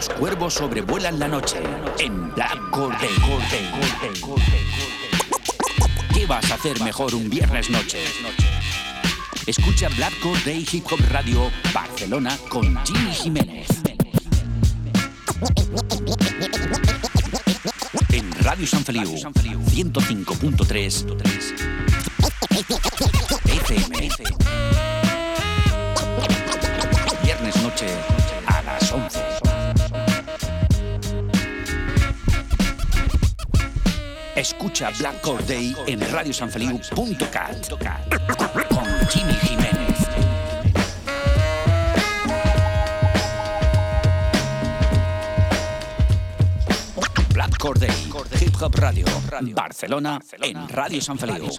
Los cuervos sobrevuelan la noche en Black Corday. ¿Qué vas a hacer mejor un viernes noche? Escucha Black Day Hip Hop Radio Barcelona con Jimmy Jiménez. En Radio San Feliu 105.3 FM. Viernes noche a las 11. Escucha Black Day en radiosanfeliu.cat con Jimmy Jiménez. Black Day, Hip Hop Radio, Barcelona, en Radio San Feliu.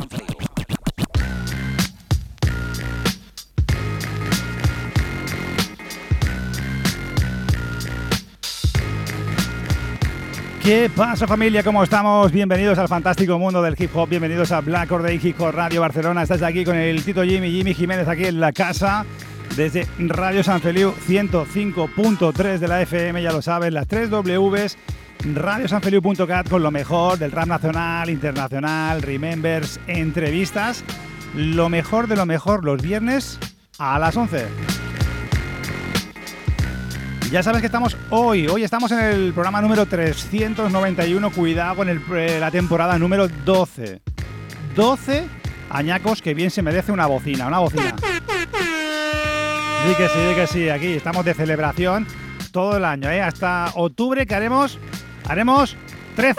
¿Qué pasa familia? ¿Cómo estamos? Bienvenidos al fantástico mundo del hip hop, bienvenidos a Black Day Hip Hop Radio Barcelona. Estás aquí con el Tito Jimmy, Jimmy Jiménez aquí en la casa, desde Radio San Feliu 105.3 de la FM, ya lo sabes, las 3 Ws, radiosanfeliu.cat con lo mejor del rap nacional, internacional, remembers, entrevistas, lo mejor de lo mejor los viernes a las 11. Ya sabes que estamos hoy, hoy estamos en el programa número 391, cuidado con el, eh, la temporada número 12. 12 añacos que bien se merece una bocina, una bocina. Sí que sí, sí que sí, aquí estamos de celebración todo el año, ¿eh? Hasta octubre que haremos, haremos 13.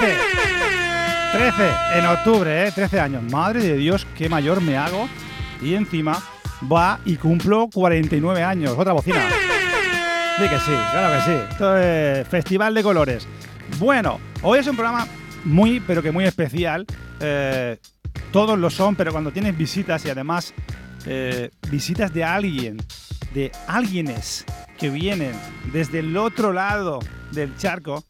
13 en octubre, ¿eh? 13 años. Madre de Dios, qué mayor me hago. Y encima va y cumplo 49 años. Otra bocina. Que sí, claro que sí. Esto es Festival de Colores. Bueno, hoy es un programa muy, pero que muy especial. Eh, todos lo son, pero cuando tienes visitas y además eh, visitas de alguien, de alguienes que vienen desde el otro lado del charco,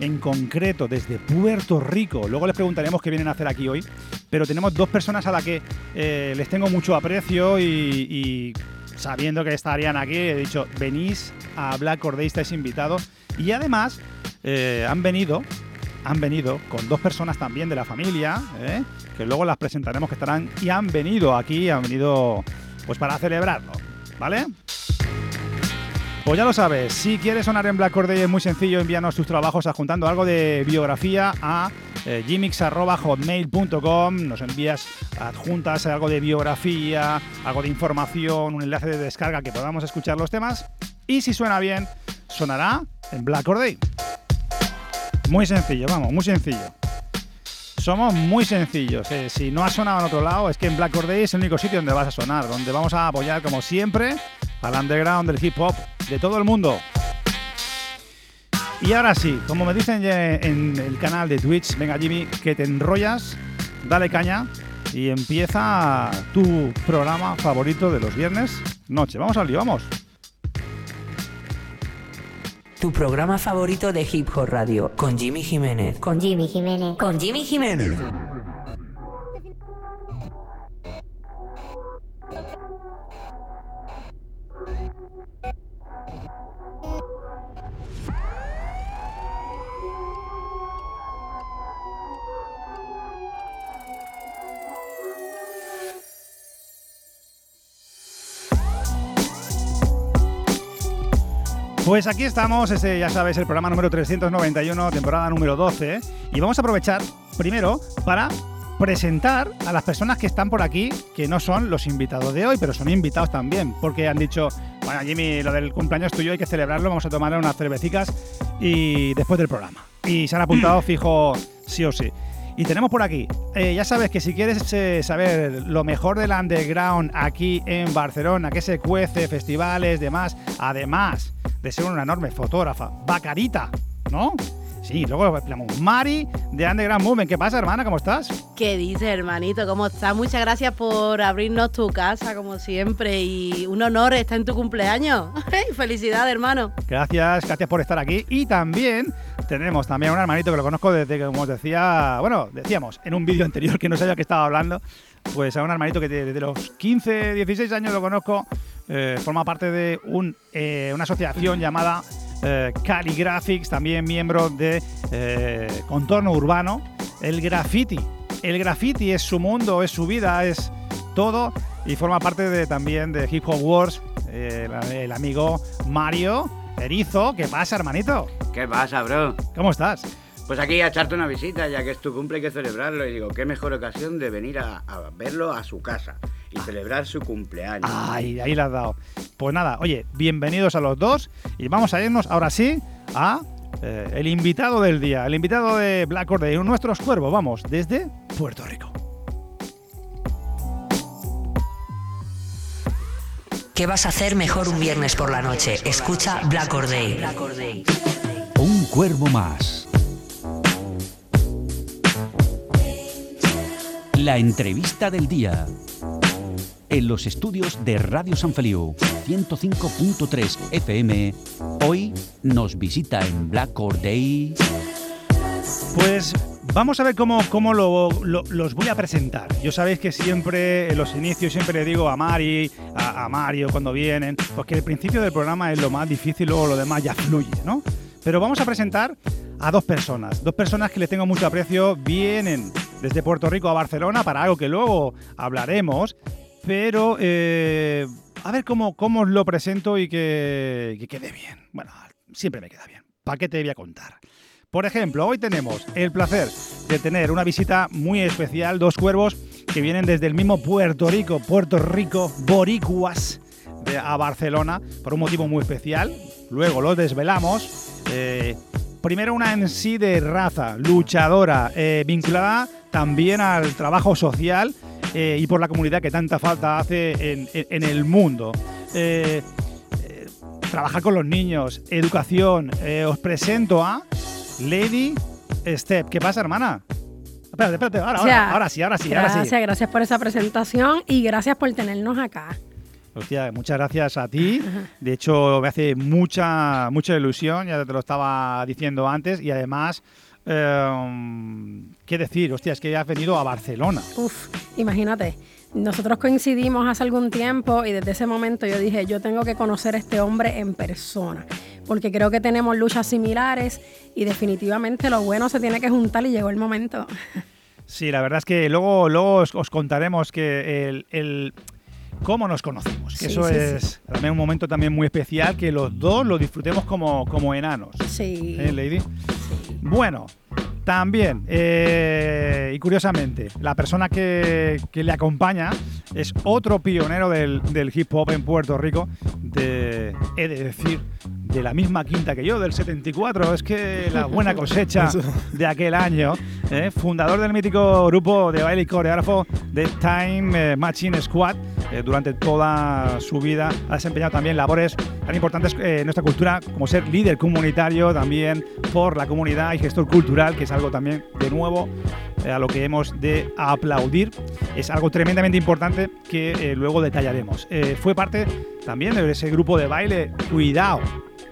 en concreto desde Puerto Rico. Luego les preguntaremos qué vienen a hacer aquí hoy, pero tenemos dos personas a las que eh, les tengo mucho aprecio y sabiendo que estarían aquí, he dicho, venís a Black Corday, estáis invitados. Y además eh, han venido, han venido con dos personas también de la familia, ¿eh? que luego las presentaremos que estarán y han venido aquí, han venido pues para celebrarlo, ¿vale? Pues ya lo sabes, si quieres sonar en Black Corday es muy sencillo, envíanos tus trabajos adjuntando algo de biografía a eh, nos envías adjuntas algo de biografía, algo de información, un enlace de descarga que podamos escuchar los temas y si suena bien, sonará en Black Corday. Muy sencillo, vamos, muy sencillo. Somos muy sencillos. Si no ha sonado en otro lado, es que en Black Corday es el único sitio donde vas a sonar, donde vamos a apoyar, como siempre, al underground del hip hop de todo el mundo. Y ahora sí, como me dicen en el canal de Twitch, venga Jimmy, que te enrollas, dale caña y empieza tu programa favorito de los viernes noche. Vamos al lío, vamos. Tu programa favorito de Hip Hop Radio con Jimmy Jiménez. Con Jimmy Jiménez. Con Jimmy Jiménez. Pues aquí estamos, ese ya sabes, el programa número 391, temporada número 12, y vamos a aprovechar primero para presentar a las personas que están por aquí, que no son los invitados de hoy, pero son invitados también, porque han dicho, bueno Jimmy, lo del cumpleaños tuyo hay que celebrarlo, vamos a tomar unas cervecitas y después del programa. Y se han apuntado fijo sí o sí. Y tenemos por aquí, eh, ya sabes que si quieres eh, saber lo mejor del underground aquí en Barcelona, que se cuece, festivales, demás, además de ser una enorme fotógrafa, Bacarita, ¿no? Sí, luego hablamos Mari de Underground Movement. ¿Qué pasa, hermana? ¿Cómo estás? ¿Qué dices, hermanito? ¿Cómo estás? Muchas gracias por abrirnos tu casa, como siempre. Y un honor estar en tu cumpleaños. Felicidades, hermano. Gracias, gracias por estar aquí. Y también tenemos también un hermanito que lo conozco desde que, como os decía, bueno, decíamos en un vídeo anterior que no sabía que estaba hablando, pues a un hermanito que desde los 15, 16 años lo conozco, eh, forma parte de un, eh, una asociación llamada eh, también miembro de eh, Contorno Urbano, el graffiti. El graffiti es su mundo, es su vida, es todo y forma parte de, también de Hip Hop Wars, el, el amigo Mario Erizo. ¿Qué pasa, hermanito? ¿Qué pasa, bro? ¿Cómo estás? Pues aquí a echarte una visita, ya que es tu cumple hay que celebrarlo. Y digo, qué mejor ocasión de venir a, a verlo a su casa y celebrar su cumpleaños. Ay, ahí la has dado. Pues nada, oye, bienvenidos a los dos y vamos a irnos ahora sí a eh, el invitado del día, el invitado de Black Order, nuestros cuervos, vamos, desde Puerto Rico. ¿Qué vas a hacer mejor un viernes por la noche? Escucha Black or Day. Un cuervo más. La entrevista del día. En los estudios de Radio San Feliu 105.3 FM, hoy nos visita en Black Or Day. Pues vamos a ver cómo, cómo lo- lo- los voy a presentar. Yo sabéis que siempre, en los inicios, siempre le digo a Mari, a, Mario cuando vienen, porque el principio del programa es lo más difícil, luego lo demás ya fluye, ¿no? Pero vamos a presentar a dos personas, dos personas que les tengo mucho aprecio, vienen desde Puerto Rico a Barcelona para algo que luego hablaremos, pero eh, a ver cómo, cómo os lo presento y que, que quede bien. Bueno, siempre me queda bien. ¿Para qué te voy a contar? Por ejemplo, hoy tenemos el placer de tener una visita muy especial, dos cuervos que vienen desde el mismo Puerto Rico, Puerto Rico, Boricuas, de- a Barcelona, por un motivo muy especial. Luego los desvelamos. Eh, primero una en sí de raza, luchadora, eh, vinculada también al trabajo social eh, y por la comunidad que tanta falta hace en, en- en el mundo. Eh, trabajar con los niños, educación. Os presento a Lady Step. ¿Qué pasa, hermana? Espérate, espérate, ahora, O sea, ahora, ahora sí, ahora sí, ahora sí. gracias por esa presentación y gracias por tenernos acá. Hostia, muchas gracias a ti. De hecho, me hace mucha, mucha ilusión, ya te lo estaba diciendo antes, y además, eh, ¿qué decir? Hostia, es que has venido a Barcelona. Uf, imagínate, nosotros coincidimos hace algún tiempo y desde ese momento yo dije, yo tengo que conocer a este hombre en persona, porque creo que tenemos luchas similares y definitivamente lo bueno se tiene que juntar y llegó el momento. Sí, la verdad es que luego, luego os, os contaremos que el, el- cómo nos conocimos. Sí, eso sí, es también un momento también muy especial, que los dos lo disfrutemos como, como enanos. Sí. ¿Eh, Lady? Bueno, también, eh, y curiosamente, la persona que, que le acompaña es otro pionero del, del hip hop en Puerto Rico, de, he de decir, de la misma quinta que yo, del 74. Es que la buena cosecha de aquel año, ¿eh? fundador del mítico grupo de baile y coreógrafo de Time eh, Machine Squad. Eh, durante toda su vida ha desempeñado también labores tan importantes eh, en nuestra cultura como ser líder comunitario también por la comunidad y gestor cultural, que es algo también de nuevo eh, a lo que hemos de aplaudir. Es algo tremendamente importante que eh, luego detallaremos. Eh, fue parte también de ese grupo de baile, cuidado,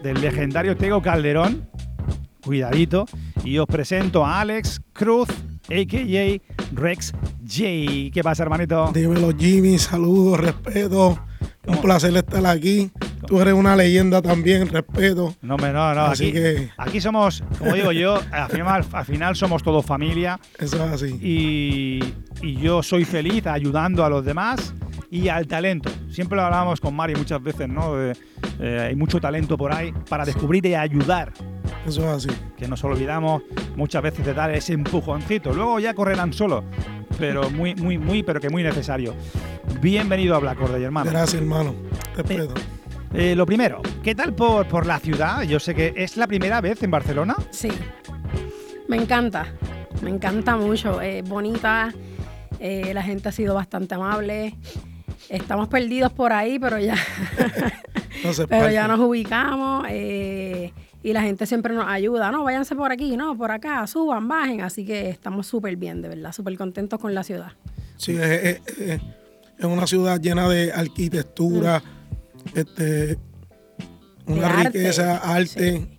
del legendario Tego Calderón, cuidadito, y os presento a Alex Cruz, a.k.a. Rex J. ¿Qué pasa, hermanito? Dímelo, Jimmy, saludos, respeto. Un placer estar aquí. Tú eres una leyenda también, respeto. No, no, no. Así Aquí, que- aquí somos, como digo yo, al final, al final somos todos familia Eso es así. y, y yo soy feliz ayudando a los demás y al talento. Siempre lo hablábamos con Mari muchas veces, ¿no? Eh, hay mucho talento por ahí para descubrir y ayudar. Eso es así. que nos olvidamos muchas veces de dar ese empujoncito. Luego ya correrán solo, pero muy, muy, muy, pero que muy necesario. Bienvenido a Black Order, hermano. Gracias, hermano. Respeto. Eh, lo primero, ¿qué tal por, por la ciudad? Yo sé que es la primera vez en Barcelona. Sí, me encanta, me encanta mucho, es bonita, eh, la gente ha sido bastante amable, estamos perdidos por ahí, pero ya, No se pero ya nos ubicamos eh, y la gente siempre nos ayuda, no, váyanse por aquí, no, por acá, suban, bajen, así que estamos súper bien, de verdad, súper contentos con la ciudad. Sí, es, es- es- una ciudad llena de arquitectura, este, una Mm. De arte, riqueza, arte. sí.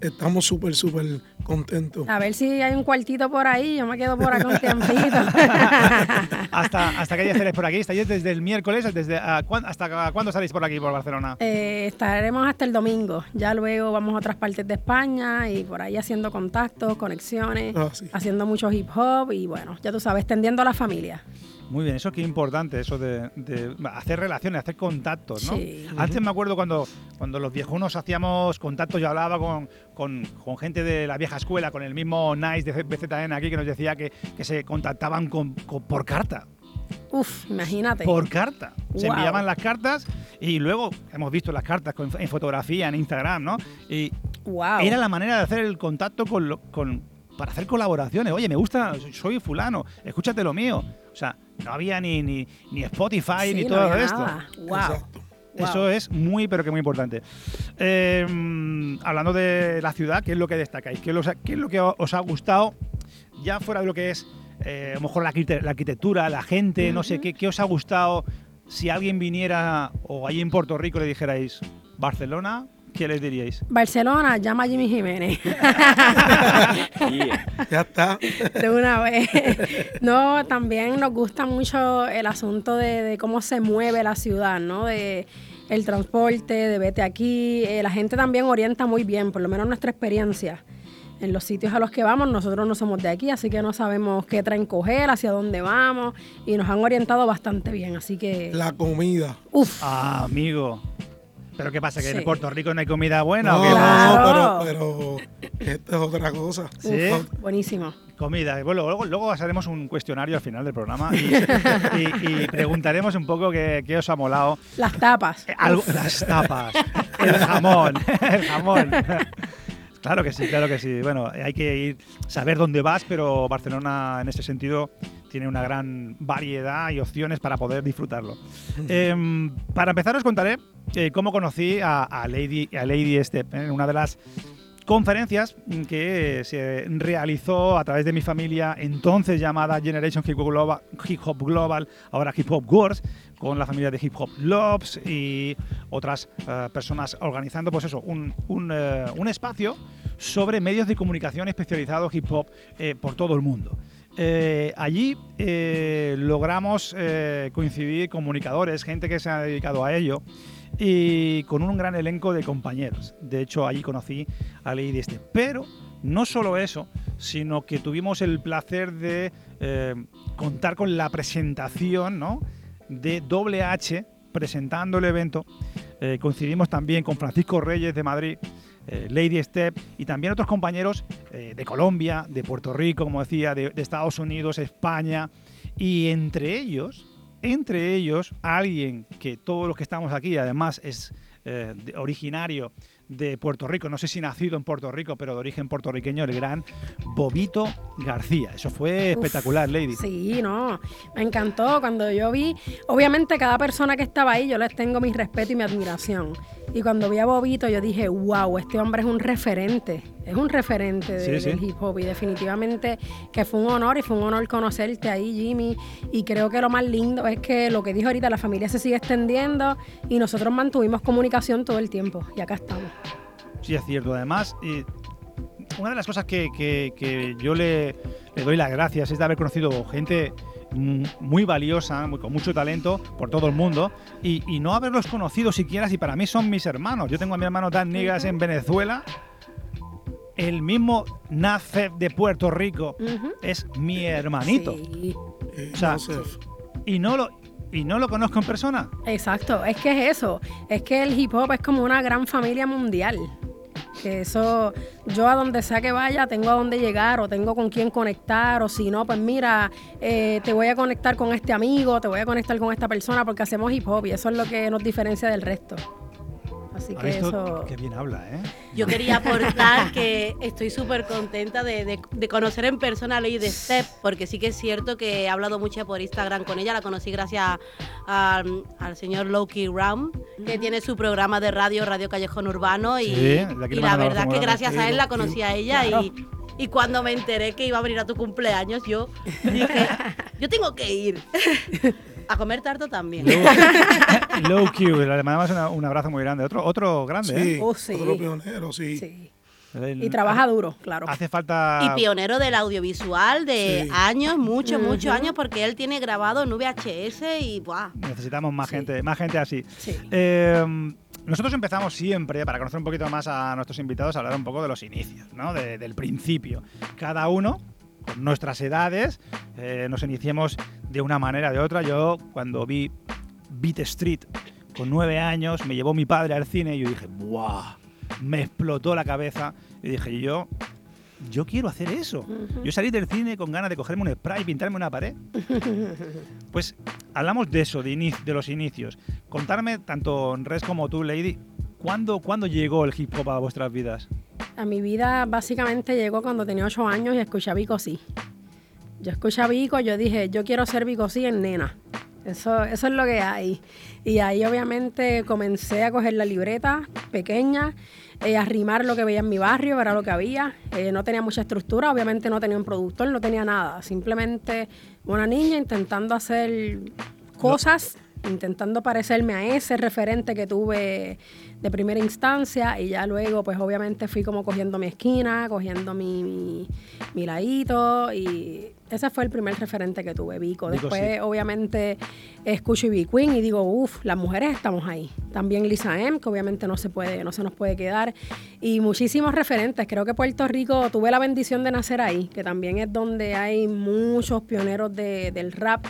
Estamos súper, súper contento. A ver si hay un cuartito por ahí, yo me quedo por acá un tiempito. ¿Hasta, ¿Hasta qué día estaréis por aquí? ¿Estáis desde el miércoles? Desde, ah, cuán- ¿Hasta cuándo estaréis por aquí, por Barcelona? Eh, estaremos hasta el domingo. Ya luego vamos a otras partes de España y por ahí haciendo contactos, conexiones, Ah, sí. haciendo mucho hip hop y bueno, ya tú sabes, extendiendo a la familia. Muy bien, eso qué importante, eso de, de hacer relaciones, hacer contactos, ¿no? Sí. Antes me acuerdo cuando, cuando los viejunos hacíamos contactos, yo hablaba con, con- con gente de la vieja escuela, con el mismo Nice de BZN aquí, que nos decía que, que se contactaban con- con- por carta. Uf, imagínate. Por carta. Se Wow. enviaban las cartas y luego hemos visto las cartas con- en fotografía, en Instagram, ¿no? Y wow. era la manera de hacer el contacto con, lo- con- para hacer colaboraciones. Oye, me gusta, soy fulano, escúchate lo mío. O sea, no había ni, ni, ni Spotify Sí, ni no todo esto. Wow. Exacto. Wow. Eso es muy, pero que muy importante. Eh, mm, hablando de la ciudad, ¿qué es lo que destacáis? ¿Qué, es lo- qué es lo que os ha gustado? Ya fuera de lo que es, eh, a lo mejor la arquitectura, la gente, no sé, ¿qué, ¿qué os ha gustado? Si alguien viniera o allí en Puerto Rico le dijerais Barcelona, ¿qué les diríais? Barcelona, llama a Jimmy Jiménez. Ya está. de una vez. No, también nos gusta mucho el asunto de, de cómo se mueve la ciudad, ¿no? De el transporte, de vete aquí. Eh, la gente también orienta muy bien, por lo menos nuestra experiencia. En los sitios a los que vamos, nosotros no somos de aquí, así que no sabemos qué tren coger, hacia dónde vamos, y nos han orientado bastante bien, así que... La comida. Uf, Ah, amigo. ¿Pero qué pasa? ¿Que en. Puerto Rico no hay comida buena No, o qué? Claro. no, pero, pero esta es otra cosa. Sí. uf, buenísimo. Comida. Bueno, luego, luego haremos un cuestionario al final del programa y, y- y preguntaremos un poco qué, qué os ha molado. Las tapas. Eh, algo- las tapas, el jamón, el jamón. Claro que sí, claro que sí. Bueno, hay que ir, saber dónde vas, pero Barcelona en ese sentido tiene una gran variedad y opciones para poder disfrutarlo. Em, para empezar os contaré eh, cómo conocí a, a Lady, a Lady Step en una de las conferencias que se realizó a través de mi familia, entonces llamada Generation Hip Hop Global, Hip Hop Global ahora Hip Hop Wars, con la familia de Hip Hop Lobs y otras eh, personas organizando, pues eso, un, un, eh, espacio sobre medios de comunicación especializados hip hop eh, por todo el mundo. Allí logramos coincidir comunicadores, gente que se ha dedicado a ello y con un gran elenco de compañeros. De hecho, allí conocí a Lady Este. Pero no solo eso, sino que tuvimos el placer de contar con la presentación ¿no? De Doble H presentando el evento. Eh, coincidimos también con Francisco Reyes de Madrid, eh, Lady Step y también otros compañeros eh, de Colombia, de Puerto Rico, como decía, de, de Estados Unidos, España y entre ellos, entre ellos, alguien que todos los que estamos aquí, además es originario de Puerto Rico, no sé si nacido en Puerto Rico, pero de origen puertorriqueño, el gran Bobito García. Eso fue Uf, espectacular, Lady. Sí, no, me encantó cuando yo vi, obviamente cada persona que estaba ahí yo les tengo mi respeto y mi admiración. Y cuando vi a Bobito yo dije, wow, este hombre es un referente, es un referente de- Sí, sí. del hip hop y definitivamente que fue un honor y fue un honor conocerte ahí, Jimmy. Y creo que lo más lindo es que lo que dijo ahorita, la familia se sigue extendiendo y nosotros mantuvimos comunicación todo el tiempo y acá estamos. Sí, es cierto. Además, eh, una de las cosas que, que- que yo le, le doy las gracias es de haber conocido gente muy valiosa, muy- con mucho talento por todo el mundo y, y no haberlos conocido siquiera si para mí son mis hermanos. Yo tengo a mi hermano Dan Nigas en Venezuela. El mismo Nafef de Puerto Rico es mi hermanito. Sí. O sea, Joseph. Y no lo y no lo conozco en persona. Exacto, es que es eso, es que el hip hop es como una gran familia mundial. Que eso, yo a donde sea que vaya, tengo a dónde llegar o tengo con quién conectar, o si no, pues mira, eh, te voy a conectar con este amigo, te voy a conectar con esta persona porque hacemos hip hop y eso es lo que nos diferencia del resto. Así ¿Has que eso. Qué bien habla, ¿eh? Yo quería aportar que estoy súper contenta de, de- de conocer en persona a Lady Step, porque sí que es cierto que he hablado mucho por Instagram con ella, la conocí gracias al, al señor Loki Ram, que tiene su programa de radio, Radio Callejón Urbano, y, Sí, le y la verdad que gracias a él la conocí a ella Claro. y, y cuando me enteré que iba a venir a tu cumpleaños, yo dije, yo tengo que ir. A comer tarto también. Low Q, le mandamos una- un abrazo muy grande. Otro, otro grande, ¿eh? Sí, Oh, sí. otro pionero, sí. Sí. El- Y trabaja duro, claro. Hace falta... Y pionero del audiovisual de Sí. años, muchos, muchos años, porque él tiene grabado en VHS y ¡buah! Necesitamos más Sí. gente, más gente así. Sí. Eh, nosotros empezamos siempre, para conocer un poquito más a nuestros invitados, a hablar un poco de los inicios, ¿no? De- del principio. Cada uno, nuestras edades, eh, nos iniciemos de una manera o de otra. Yo, cuando vi Beat Street con nueve años, me llevó mi padre al cine y yo dije, ¡buah! Me explotó la cabeza y dije, yo... Yo quiero hacer eso. Yo salí del cine con ganas de cogerme un spray y pintarme una pared. Pues hablamos de eso, de los inicios. Contarme, tanto Res como tú, Lady, ¿cuándo, ¿cuándo llegó el hip hop a vuestras vidas? A mi vida básicamente llegó cuando tenía ocho años y escuché a Vico sí. Yo escuché a Vico, yo dije, yo quiero ser Vico sí en nena. Eso, eso es lo que hay. Y ahí obviamente comencé a coger la libreta pequeña, eh, a rimar lo que veía en mi barrio, era lo que había. Eh, no tenía mucha estructura, obviamente no tenía un productor, no tenía nada. Simplemente una niña intentando hacer cosas, intentando parecerme a ese referente que tuve de primera instancia y ya luego pues obviamente fui como cogiendo mi esquina, cogiendo mi, mi, mi ladito y ese fue el primer referente que tuve, Vico. Vico, Después sí. obviamente escucho Ivy Queen y digo, uff, las mujeres estamos ahí. También Lisa M, que obviamente no se puede, no se nos puede quedar. Y muchísimos referentes. Creo que Puerto Rico, tuve la bendición de nacer ahí, que también es donde hay muchos pioneros de- del rap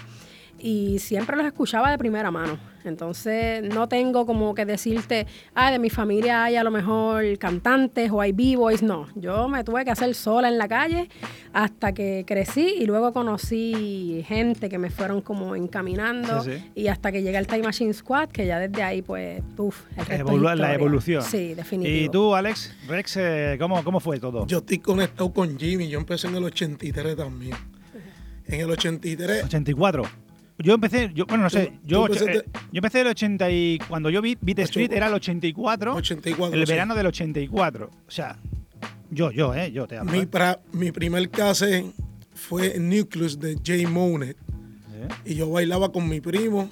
y siempre los escuchaba de primera mano. Entonces no tengo como que decirte, ah, de mi familia hay a lo mejor cantantes o hay b-boys. No, yo me tuve que hacer sola en la calle hasta que crecí y luego conocí gente que me fueron como encaminando Sí, sí. y hasta que llegué al Time Machine Squad, que ya desde ahí pues, uff, Evolu- la evolución. Sí, definitivo. Y tú, Alex, Rex, eh, ¿cómo, ¿cómo fue todo? Yo estoy conectado con Jimmy. Yo empecé en el 83 también. En el 83 84. Yo empecé, yo, bueno, no sé, yo, eh, yo empecé el 80 y cuando yo vi Beat Street era el 84, 84. el sí. verano del 84. O sea, yo, yo, eh, yo te hablo. Mi, eh. pra- mi primer cassette fue Nucleus de Jay Monet. Sí. Y yo bailaba con mi primo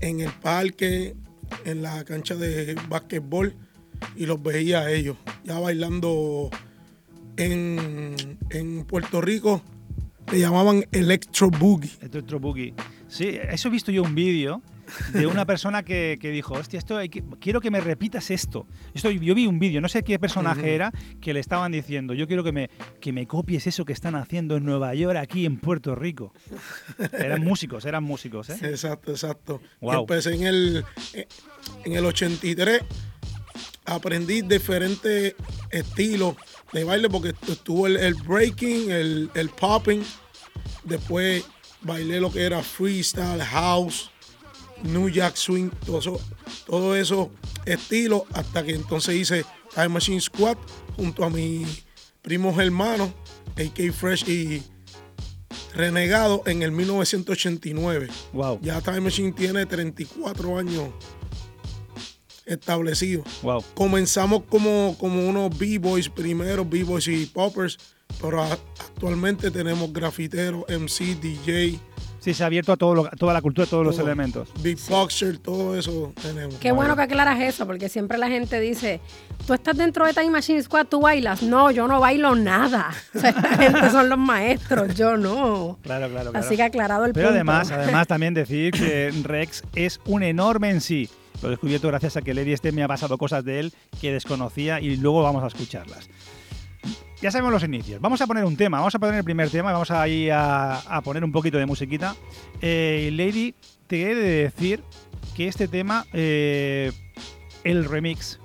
en el parque, en la cancha de básquetbol, y los veía a ellos, ya bailando en, en Puerto Rico. Le llamaban Electro Boogie. Electro Boogie. Sí, eso he visto yo un vídeo de una persona que, que dijo, hostia, esto hay que- quiero que me repitas esto. esto. Yo vi un vídeo, no sé qué personaje era, que le estaban diciendo, yo quiero que me, que me copies eso que están haciendo en Nueva York, aquí en Puerto Rico. Eran músicos, eran músicos, ¿eh? Exacto, exacto. Wow. empecé en el, en el 83. Aprendí diferentes estilos de baile porque estuvo el, el breaking, el, el popping. Después bailé lo que era freestyle, house, New Jack Swing, todo eso, todo eso estilos. Hasta que entonces hice Time Machine Squad junto a mis primos hermanos, AK Fresh y Renegado en el 1989. Wow, Ya Time Machine tiene 34 años establecido. wow. Comenzamos como, como unos B-Boys primero, B-Boys y Poppers, pero actualmente tenemos grafiteros, MC, DJ, Sí, se ha abierto a, todo lo- toda la cultura, todos los Todo. elementos. beatboxer, todo eso tenemos. Qué bueno que aclaras eso, porque siempre la gente dice, tú estás dentro de Time Machine Squad, tú bailas. No, yo no bailo nada. O sea, esta gente son los maestros, yo no. Claro, claro, claro. Así que aclarado el Pero punto. además, además también decir que Rex es un enorme en sí. Lo he descubierto gracias a que Lady este me ha pasado cosas de él que desconocía y luego vamos a escucharlas. Ya sabemos los inicios. Vamos a poner un tema, vamos a poner el primer tema, vamos a ir a, a poner un poquito de musiquita. Eh, Lady, te he de decir que este tema, eh, el remix,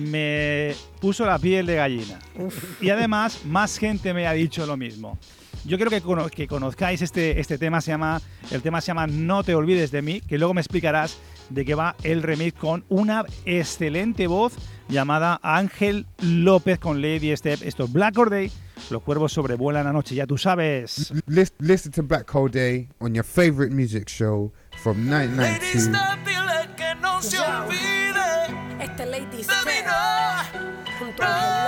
me puso la piel de gallina. Y además, más gente me ha dicho lo mismo. Yo quiero que, cono- que conozcáis este, este tema, se llama, el tema se llama No te olvides de mí, que luego me explicarás de qué va el remix con una excelente voz llamada Ángel López con Lady Step. Esto es Black Or Day, los cuervos sobrevuelan la noche, ya tú sabes. Lis- listen to Black Hole Day on your favorite music show from 1992. Este Lady Step, junto a Ángel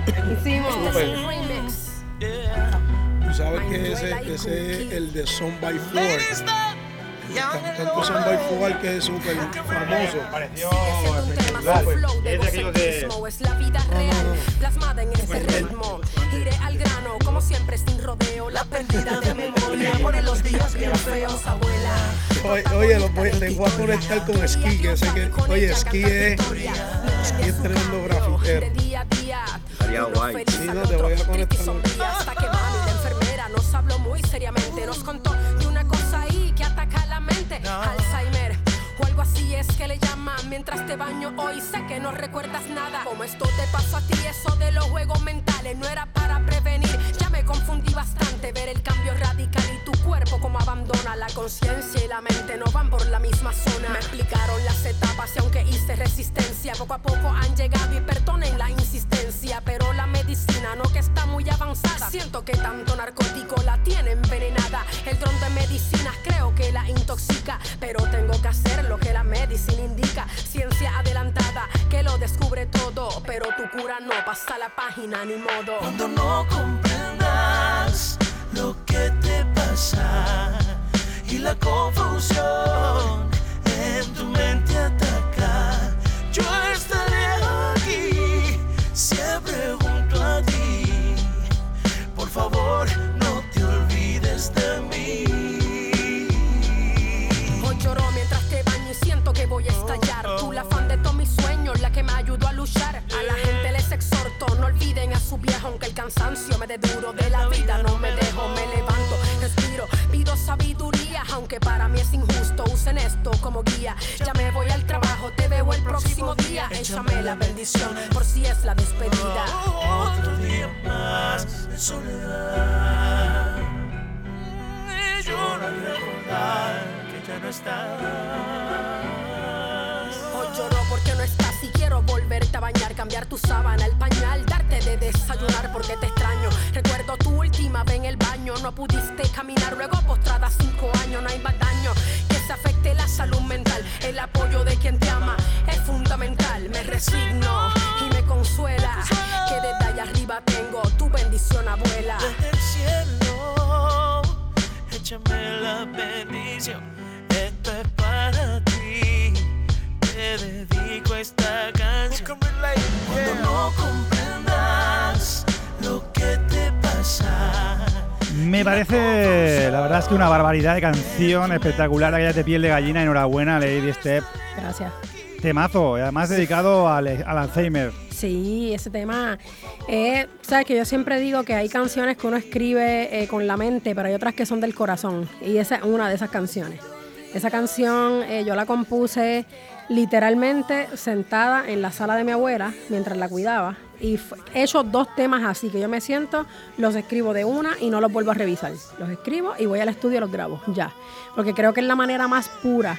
López. Hicimos un remix. Tú sabes que ese, es el de Son by Four. Tanto son by Fugal que es súper famoso. Pareció Es de aquellos de... Es la vida real, plasmada en ritmo. Iré al grano, como siempre, sin rodeo. La pérdida de memoria pone los días bien feos, abuela. Oye, los voy, les voy a conectar con Ski, que sé que, oye, Ski es, Ski es tremendo grafitero. De día a día. Estaría guay. Sí, no, te voy a y conectar. Hasta que mami, la enfermera, nos habló muy seriamente. Nos contó Alzheimer. O algo así es que le llaman mientras te baño hoy. Sé que no recuerdas nada. Como esto te pasó a ti, eso de los juegos mentales no era para prevenir. Ya me confundí bastante ver el cambio radical y tu cuerpo como abandona. La conciencia y la mente no van por la misma zona. Me explicaron las etapas y aunque hice resistencia, poco a poco han llegado y perdonen la insistencia. Pero la medicina no que está muy avanzada. Siento que tanto narcótico la tiene envenenada. El dron de medicinas creo que la intoxica. Pero tengo que hacer lo que la medicina indica. Ciencia adelantada que lo descubre todo. Pero tu cura no pasa la página ni modo. Cuando no comprendas lo que te pasa y la confusión en tu mente olviden a su viejo, aunque el cansancio me dé duro de la vida. No me dejo, me levanto, respiro, pido sabiduría, aunque para mí es injusto. Usen esto como guía. Ya me voy al trabajo, te veo el próximo día. Échame la bendición por si es la despedida. Otro día más de soledad. Y lloro al recordar que ya no estás. Hoy lloro porque no estás y quiero volverte a bañar, cambiar tu sábana, el pañal, darte de desayunar porque te extraño. Recuerdo tu última vez en el baño, no pudiste caminar, luego postrada cinco años, no hay más daño que se afecte la salud mental. El apoyo de quien te ama es fundamental. Me resigno y me consuela que desde allá arriba tengo tu bendición, abuela. Desde el cielo, échame la bendición. Esto es para ti. Te dedico esta canción. Cuando no comprendas lo que te pasa. Me parece, la verdad es que una barbaridad de canción espectacular, aquella de piel de gallina, enhorabuena Lady Step. Gracias. Temazo, y además dedicado al, al Alzheimer. Sí, ese tema. Eh, Sabes que yo siempre digo que hay canciones que uno escribe eh, con la mente, pero hay otras que son del corazón. Y esa es una de esas canciones. Esa canción eh, yo la compuse literalmente sentada en la sala de mi abuela mientras la cuidaba. Y he hecho dos temas así, que yo me siento, los escribo de una y no los vuelvo a revisar. Los escribo y voy al estudio y los grabo, ya. Porque creo que es la manera más pura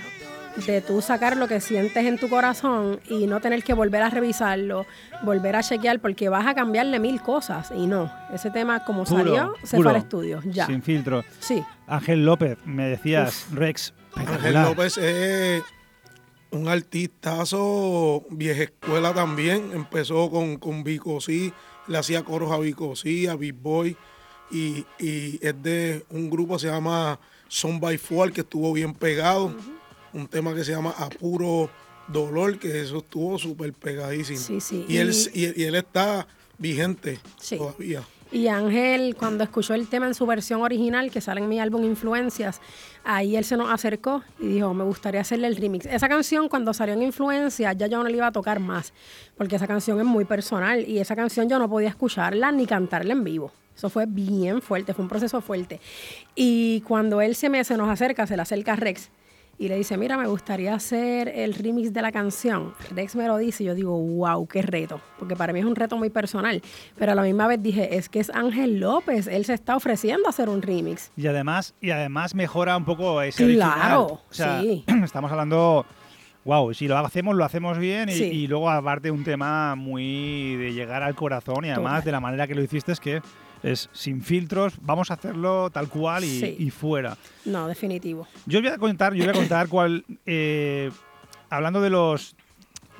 de tú sacar lo que sientes en tu corazón y no tener que volver a revisarlo, volver a chequear, porque vas a cambiarle mil cosas. Y no, ese tema como Puro, salió, se puro, fue al estudio, ya. Sin filtro. Sí. Ángel López, me decías, Rex. Ángel. López es un artistazo vieja escuela también. Empezó con, con Vico Sí, le hacía coros a Vico Sí, a Big Boy. Y, y es de un grupo que se llama Son by Four, que estuvo bien pegado. Un tema que se llama A Puro Dolor, que eso estuvo súper pegadísimo. Sí, sí, Y, él, y- él está vigente Sí. todavía. Y Ángel, cuando escuchó el tema en su versión original, que sale en mi álbum Influencias, ahí él se nos acercó y dijo, me gustaría hacerle el remix. Esa canción, cuando salió en Influencias, ya yo no le iba a tocar más, porque esa canción es muy personal y esa canción yo no podía escucharla ni cantarla en vivo. Eso fue bien fuerte, fue un proceso fuerte. Y cuando él se, me, se nos acerca, se le acerca Rex y le dice, mira, me gustaría hacer el remix de la canción. Rex me lo dice y yo digo, wow, qué reto, porque para mí es un reto muy personal. Pero a la misma vez dije, es que es Ángel López, él se está ofreciendo a hacer un remix. Y además, y además mejora un poco ese Claro, original. O sea, sí. estamos hablando, wow, si lo hacemos, lo hacemos bien y, Sí. y luego aparte un tema muy de llegar al corazón y además Total. de la manera que lo hiciste es que es sin filtros, vamos a hacerlo tal cual y, Sí. y fuera. No, definitivo. Yo voy a contar, yo voy a contar cuál, eh, hablando de los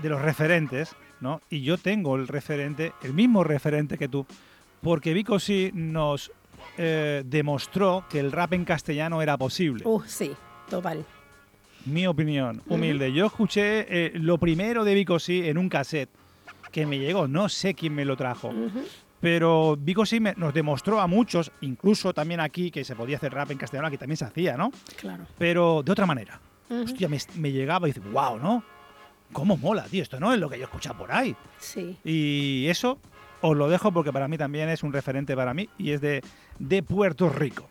de los referentes, ¿no? Y yo tengo el referente, el mismo referente que tú, porque Vico sí nos eh, demostró que el rap en castellano era posible. Uh, sí, total. mi opinión humilde. Yo escuché eh, lo primero de Vico sí en un cassette que me llegó, no sé quién me lo trajo. Pero Vico sí me- nos demostró a muchos, incluso también aquí, que se podía hacer rap en castellano, aquí también se hacía, ¿no? Claro. Pero de otra manera. Ujú. Hostia, me, me llegaba y dice, wow, ¿no? ¿Cómo mola, tío? Esto no es lo que yo he escuchado por ahí. Sí. Y eso os lo dejo porque para mí también es un referente para mí y es de, de Puerto Rico.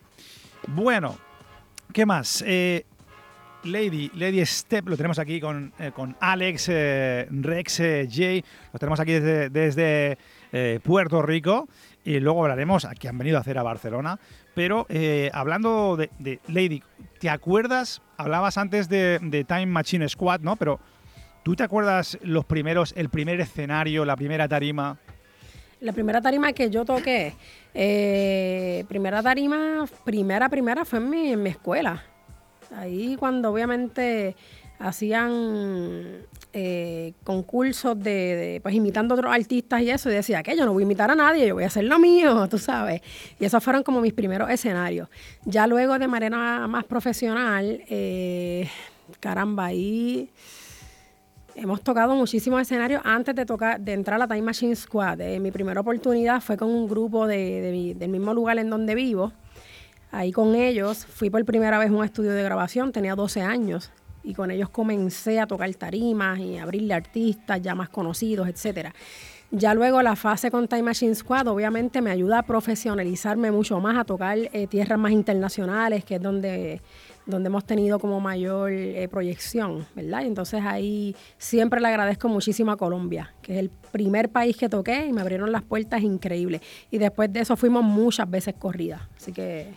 Bueno, ¿qué más? Eh, Lady, Lady Step, lo tenemos aquí con, eh, con Alex, eh, Rex, Jay, lo tenemos aquí desde, desde, eh, Puerto Rico y luego hablaremos a qué han venido a hacer a Barcelona. Pero eh, hablando de, Lady, ¿te acuerdas? Hablabas antes de, de Time Machine Squad, ¿no? Pero ¿tú te acuerdas los primeros, el primer escenario, la primera tarima? La primera tarima que yo toqué, eh, primera tarima, primera, primera fue en mi, en mi escuela. Ahí cuando obviamente hacían eh, concursos de, pues imitando a otros artistas y eso, y decía que yo no voy a imitar a nadie, yo voy a hacer lo mío, tú sabes. Y esos fueron como mis primeros escenarios. Ya luego de manera más profesional, eh, caramba, ahí hemos tocado muchísimos escenarios antes de tocar, de entrar a la Time Machine Squad. Eh, mi primera oportunidad fue con un grupo de, del mismo lugar en donde vivo. Ahí con ellos fui por primera vez a un estudio de grabación, tenía 12 años. Y con ellos comencé a tocar tarimas y abrirle artistas ya más conocidos, etcétera. Ya luego la fase con Time Machine Squad obviamente me ayuda a profesionalizarme mucho más, a tocar eh, tierras más internacionales, que es donde, donde hemos tenido como mayor eh, proyección, ¿verdad? Y entonces ahí siempre le agradezco muchísimo a Colombia, que es el primer país que toqué y me abrieron las puertas increíbles. Y después de eso fuimos muchas veces corridas. Así que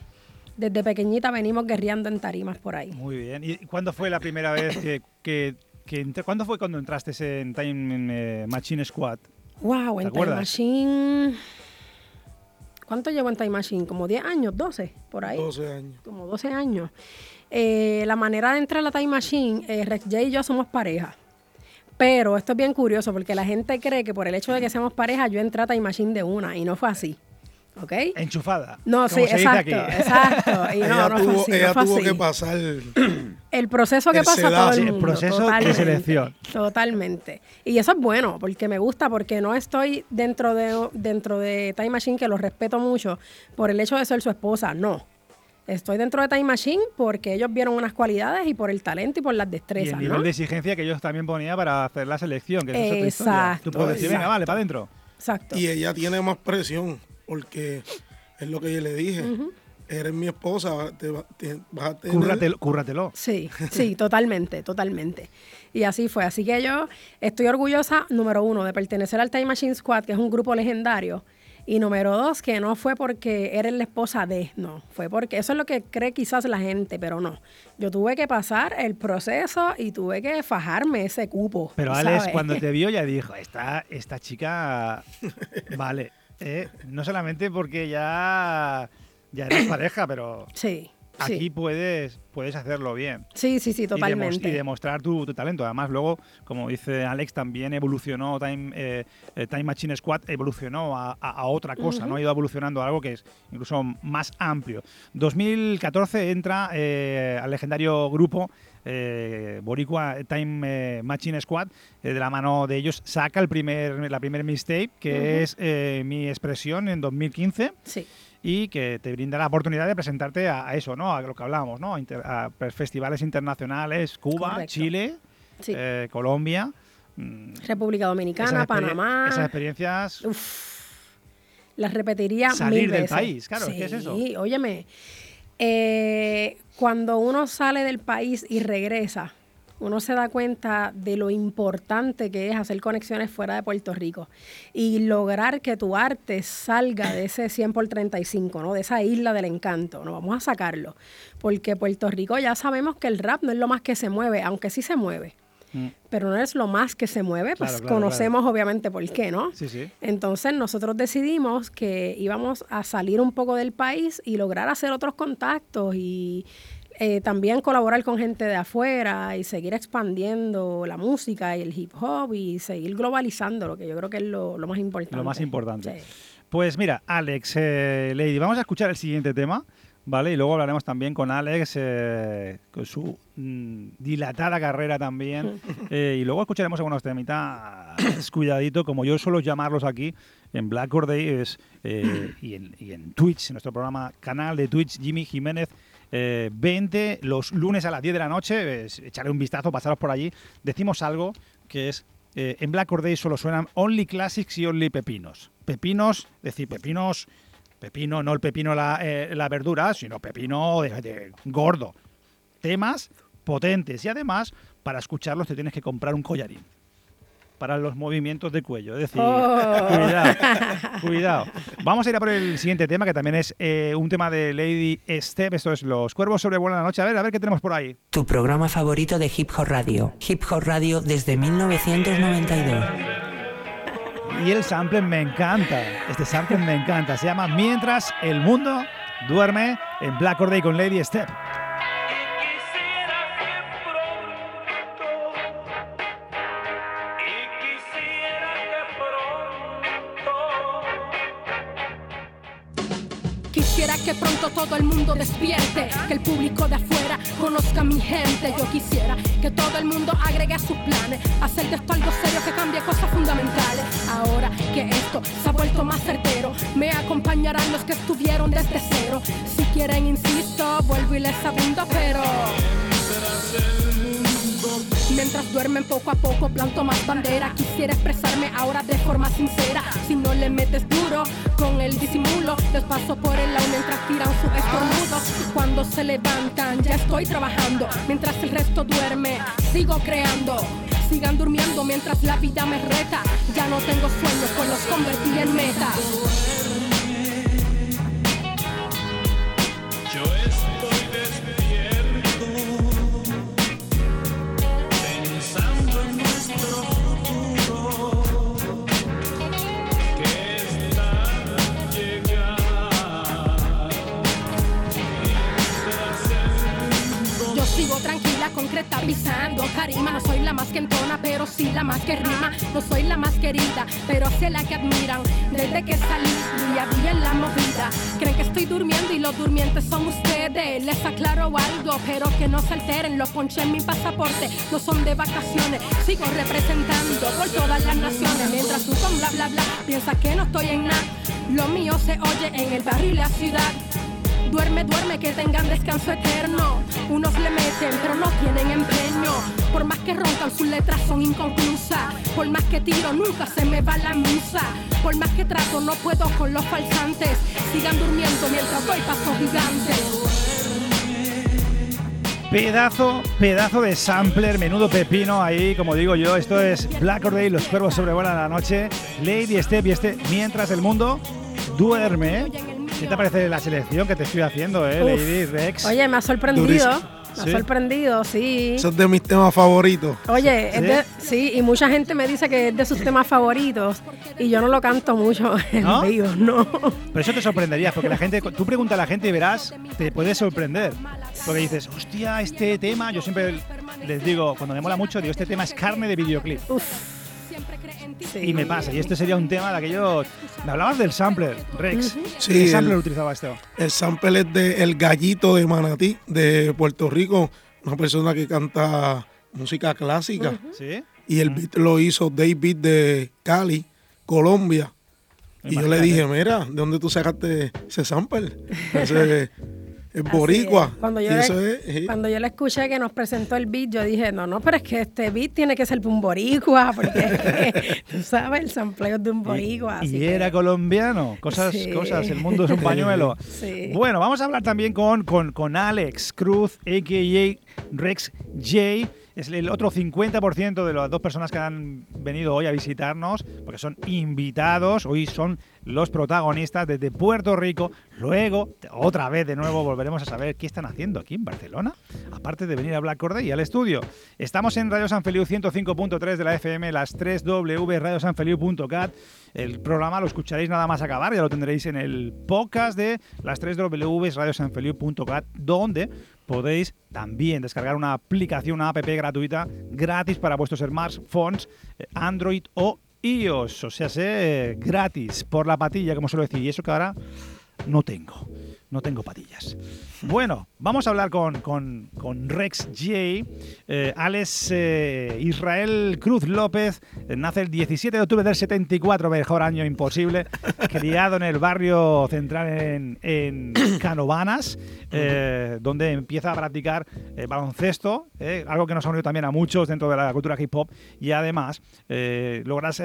desde pequeñita venimos guerreando en tarimas por ahí. Muy bien. ¿Y cuándo fue la primera vez que, que, que ¿Cuándo fue cuando entraste en Time eh, Machine Squad? Wow, ¿Te en Time? Machine. ¿Cuánto llevo en Time Machine? ¿Como 10 años? ¿12? Por ahí. 12 años. Como 12 años. Eh, la manera de entrar a la Time Machine, eh, Rex J y yo somos pareja. Pero esto es bien curioso porque la gente cree que por el hecho de que seamos pareja, yo entré a Time Machine de una y no fue así. ¿Ok? Enchufada. No, como sí, se dice exacto, aquí. exacto. Y no, ella no fue tuvo, ella fue tuvo así. que pasar. El proceso que El pasa todo el Sí, el mundo. proceso de selección. Totalmente. Y eso es bueno, porque me gusta, porque no estoy dentro de, dentro de Time Machine, que lo respeto mucho, por el hecho de ser su esposa. No. Estoy dentro de Time Machine porque ellos vieron unas cualidades y por el talento y por las Y el destrezas, nivel ¿no? de exigencia que ellos también ponían para hacer la selección, que eso es otra historia. Exacto, Tú puedes decir, venga, exacto. vale, para adentro. Exacto. Y ella tiene más presión porque es lo que yo le dije. Eres mi esposa, te te- vas a tener. Cúrratelo. cúrratelo. Sí, sí, totalmente, totalmente. Y así fue. Así que yo estoy orgullosa, número uno, de pertenecer al Time Machine Squad, que es un grupo legendario. Y número dos, que no fue porque eres la esposa de, no, fue porque eso es lo que cree quizás la gente, pero no. Yo tuve que pasar el proceso y tuve que fajarme ese cupo. Pero Alex, ¿sabes? cuando te vio, ya dijo, esta, esta chica, vale, eh, no solamente porque ya, ya eres pareja, pero Sí, aquí sí. puedes, puedes hacerlo bien. Sí, sí, sí, Y demos- totalmente. Y, demostrar tu, tu talento. Además, luego, como dice Alex, también evolucionó Time, eh, eh, Time Machine Squad, evolucionó a, a- a otra cosa, ¿no? Ha ido evolucionando a algo que es incluso más amplio. 2014 entra eh, al legendario grupo eh, Boricua Time eh, Machine Squad, eh, de la mano de ellos saca el primer, la primer mixtape, que es Mi Expresión en 2015 Sí. y que te brinda la oportunidad de presentarte a, a eso, ¿no? A lo que hablábamos, ¿no? A, inter- a pues, festivales internacionales, Cuba, Correcto. Chile, Sí. eh, Colombia. Mm, República Dominicana, Panamá. Esas experiencias. las repetiría Salir mil del veces. país, claro, ¿qué es eso? Sí, óyeme, eh, cuando uno sale del país y regresa, uno se da cuenta de lo importante que es hacer conexiones fuera de Puerto Rico y lograr que tu arte salga de ese 100 por 35, ¿no? de esa isla del encanto. No vamos a sacarlo, porque Puerto Rico ya sabemos que el rap no es lo más que se mueve, aunque sí se mueve. Mm. Pero no es lo más que se mueve, pues Claro, claro, conocemos obviamente por qué, ¿no? Sí, sí. Entonces nosotros decidimos que íbamos a salir un poco del país y lograr hacer otros contactos y eh, también colaborar con gente de afuera y seguir expandiendo la música y el hip hop y seguir globalizando, lo que yo creo que es lo, lo más importante. Lo más importante. Sí. Pues mira, Alex, eh, Lady, vamos a escuchar el siguiente tema, ¿vale? Y luego hablaremos también con Alex, eh, con su mm, dilatada carrera también. Eh, y luego escucharemos algunos temitas, cuidadito, como yo suelo llamarlos aquí en Black Or Day es, eh, y, en, y en Twitch, en nuestro programa canal de Twitch, Jimmy Jiménez. eh, 20 los lunes a las 10 de la noche, echaré un vistazo, pasaros por allí. Decimos algo que es eh, en Black Or Day solo suenan Only Classics y Only Pepinos. Pepinos, es decir, pepinos, pepino, no el pepino la, eh, la verdura, sino pepino de, de gordo. Temas potentes y además para escucharlos te tienes que comprar un collarín para los movimientos de cuello. Es decir, Oh. cuidado, cuidado. Vamos a ir a por el siguiente tema, que también es eh, un tema de Lady Step. Esto es Los Cuervos sobrevuelan la noche. A ver, a ver qué tenemos por ahí. Tu programa favorito de Hip Hop Radio. Hip Hop Radio desde 1992. Y el sample me encanta. Este sample me encanta. Se llama Mientras el mundo duerme en Black Or Day con Lady Step. Que pronto todo el mundo despierte, que el público de afuera conozca a mi gente. Yo quisiera que todo el mundo agregue a sus planes, hacer de esto algo serio que cambie cosas fundamentales. Ahora que esto se ha vuelto más certero, me acompañarán los que estuvieron desde cero. Si quieren, insisto, vuelvo y les abundo, pero. Mientras duermen poco a poco planto más bandera. Quisiera expresarme ahora de forma sincera. Si no le metes duro con el disimulo Les paso por el lado mientras tiran su estornudo. Cuando se levantan ya estoy trabajando. Mientras el resto duerme sigo creando. Sigan durmiendo mientras la vida me reta. Ya no tengo sueños pues los convertí en metas Yo más que entona, pero sí la más que rima. No soy la más querida, pero sí la que admiran. Desde que salí, día a en la movida. Creen que estoy durmiendo y los durmientes son ustedes. Les aclaro algo, pero que no se alteren. Los ponché en mi pasaporte, no son de vacaciones. Sigo representando por todas las naciones. Mientras tú con bla bla bla, piensas que no estoy en nada. Lo mío se oye en el barrio y la ciudad Duerme, duerme, que tengan descanso eterno. Unos le meten, pero no tienen empeño. Por más que roncan, sus letras son inconclusas. Por más que tiro, nunca se me va la musa. Por más que trato, no puedo con los falsantes. Sigan durmiendo mientras doy pasos gigantes. Pedazo, pedazo de sampler, menudo pepino ahí, como digo yo. Esto es Black Or Day, los cuervos sobrevuelan la noche. Lady Step y este, mientras el mundo duerme. ¿Qué te parece la selección que te estoy haciendo, eh, Uf. Lady Rex? Oye, me ha sorprendido. Durísimo. Me ha Sí. sorprendido, sí. Eso es de mis temas favoritos. Oye, es ¿Sí? de- sí, y mucha gente me dice que es de sus temas favoritos y yo no lo canto mucho en ¿No? vivo, no. Pero eso te sorprendería, porque la gente, tú pregunta a la gente y verás, te puede sorprender. Porque dices, hostia, este tema, yo siempre les digo, cuando me mola mucho, digo, este tema es carne de videoclip. Sí. Y me pasa, y este sería un tema de aquello. Me hablabas del sampler, Rex. Sí, ¿Qué el- sampler utilizaba esto? El sample es de El Gallito de Manatí, de Puerto Rico, una persona que canta música clásica. ¿Sí? Y el beat lo hizo David de Cali, Colombia. Y yo le dije, mira, ¿de dónde tú sacaste ese sample? Ese es boricua. es. Cuando yo, le, eso es, sí. cuando yo le escuché que nos presentó el beat, yo dije, no, no, pero es que este beat tiene que ser un boricua, porque tú sabes, el sampleo es de un boricua. así Y que- era colombiano. Cosas, Sí. cosas, el mundo es un pañuelo. Sí. Bueno, vamos a hablar también con, con, con Alex Cruz, a.k.a. Rex J. Es el otro 50% de las dos personas que han venido hoy a visitarnos, porque son invitados, hoy son los protagonistas desde Puerto Rico. Luego, otra vez de nuevo, volveremos a saber qué están haciendo aquí en Barcelona, aparte de venir a Black Corday al estudio. Estamos en Radio San Feliu 105.3 de la FM, las 3 W, radiosanfeliu.cat. El programa lo escucharéis nada más acabar, ya lo tendréis en el podcast de las 3 W, donde podéis también descargar una aplicación, una app gratuita, gratis para vuestros smartphones, eh, Android o iOS, o sea, sé, gratis, por la patilla, como suelo decir. Y eso que ahora no tengo. No tengo patillas. Bueno, vamos a hablar con, con- con Rex J. Eh, Alex eh, Israel Cruz López eh, nace el 17 de octubre del 74, mejor año imposible. criado en el barrio central en, en Canovanas, eh, donde empieza a practicar baloncesto, algo que nos ha unido también a muchos dentro de la cultura hip hop. Y además, logras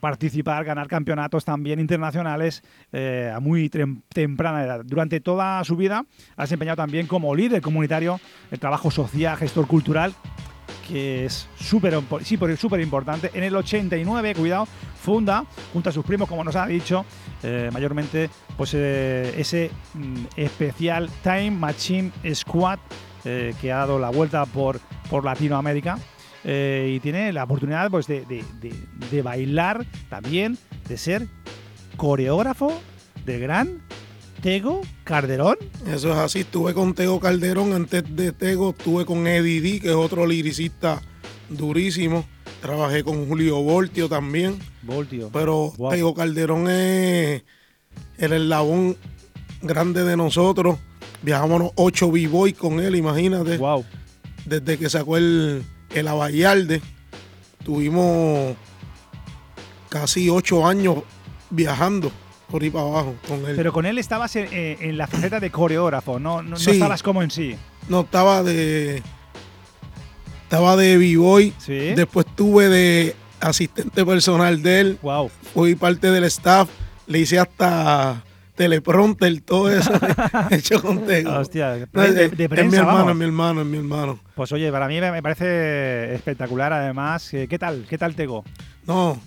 participar, ganar campeonatos también internacionales a muy temprana edad. Durante toda su vida ha desempeñado también como líder comunitario el trabajo social, gestor cultural, que es súper sí, importante. En el 89, cuidado, funda, junto a sus primos, como nos ha dicho, eh, mayormente, pues eh, ese mm, especial Time Machine Squad eh, que ha dado la vuelta por, por Latinoamérica. y tiene la oportunidad pues, de, de- de- de bailar también, de ser coreógrafo del gran Tego Calderón. Eso es así. Estuve con Tego Calderón. Antes de Tego estuve con Eddie D, que es otro liricista durísimo. Trabajé con Julio Voltio también. Voltio. Pero Wow. Tego Calderón es el eslabón grande de nosotros. Viajamos ocho b-boy con él, imagínate. Wow. Desde que sacó el, el Abayalde. Tuvimos casi ocho años viajando por ahí para abajo con él. Pero con él estabas en, eh, en la faceta de coreógrafo, no, no, no Sí. estabas como en sí. No, estaba de. Estaba de B-Boy. Después tuve de asistente personal de él. Wow. Fui parte del staff. Le hice hasta teleprompter, todo eso hecho con Tego. Hostia, de- de es mi prensa, hermano, vamos. es mi hermano, es mi hermano. Pues oye, para mí me, me parece espectacular además. Eh, ¿Qué tal? ¿Qué tal Tego? No,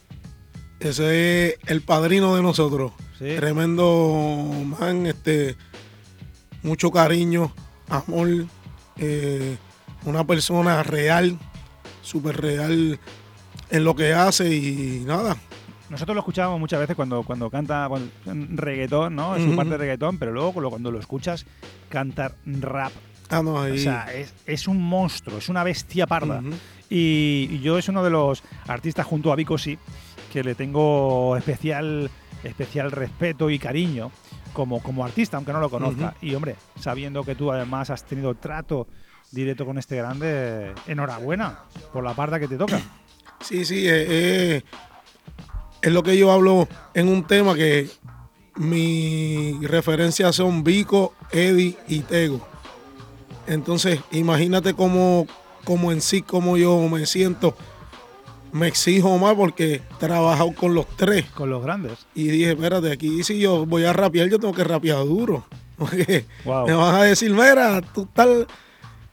ese es el padrino de nosotros. Sí. Tremendo man, este, mucho cariño, amor, eh, una persona real, súper real en lo que hace y nada. Nosotros lo escuchábamos muchas veces cuando, cuando canta cuando- reggaetón, ¿no? En su Ujú. parte de reggaetón, pero luego cuando- lo escuchas cantar rap. Ah, no, ahí. O sea, es, es un monstruo, es una bestia parda. y, y yo es uno de los artistas junto a Vico sí que le tengo especial, especial respeto y cariño como, como artista, aunque no lo conozca. Y hombre, sabiendo que tú además has tenido trato directo con este grande, enhorabuena por la parda que te toca. Sí, sí, eh, eh, es lo que yo hablo en un tema que mis referencias son Vico, Eddie y Tego. Entonces, imagínate cómo, cómo en sí, cómo yo me siento. Me exijo más porque he trabajado con los tres. Con los grandes. Y dije, espérate, aquí si yo voy a rapear, yo tengo que rapear duro. Porque Wow. me van a decir, mira, tú estás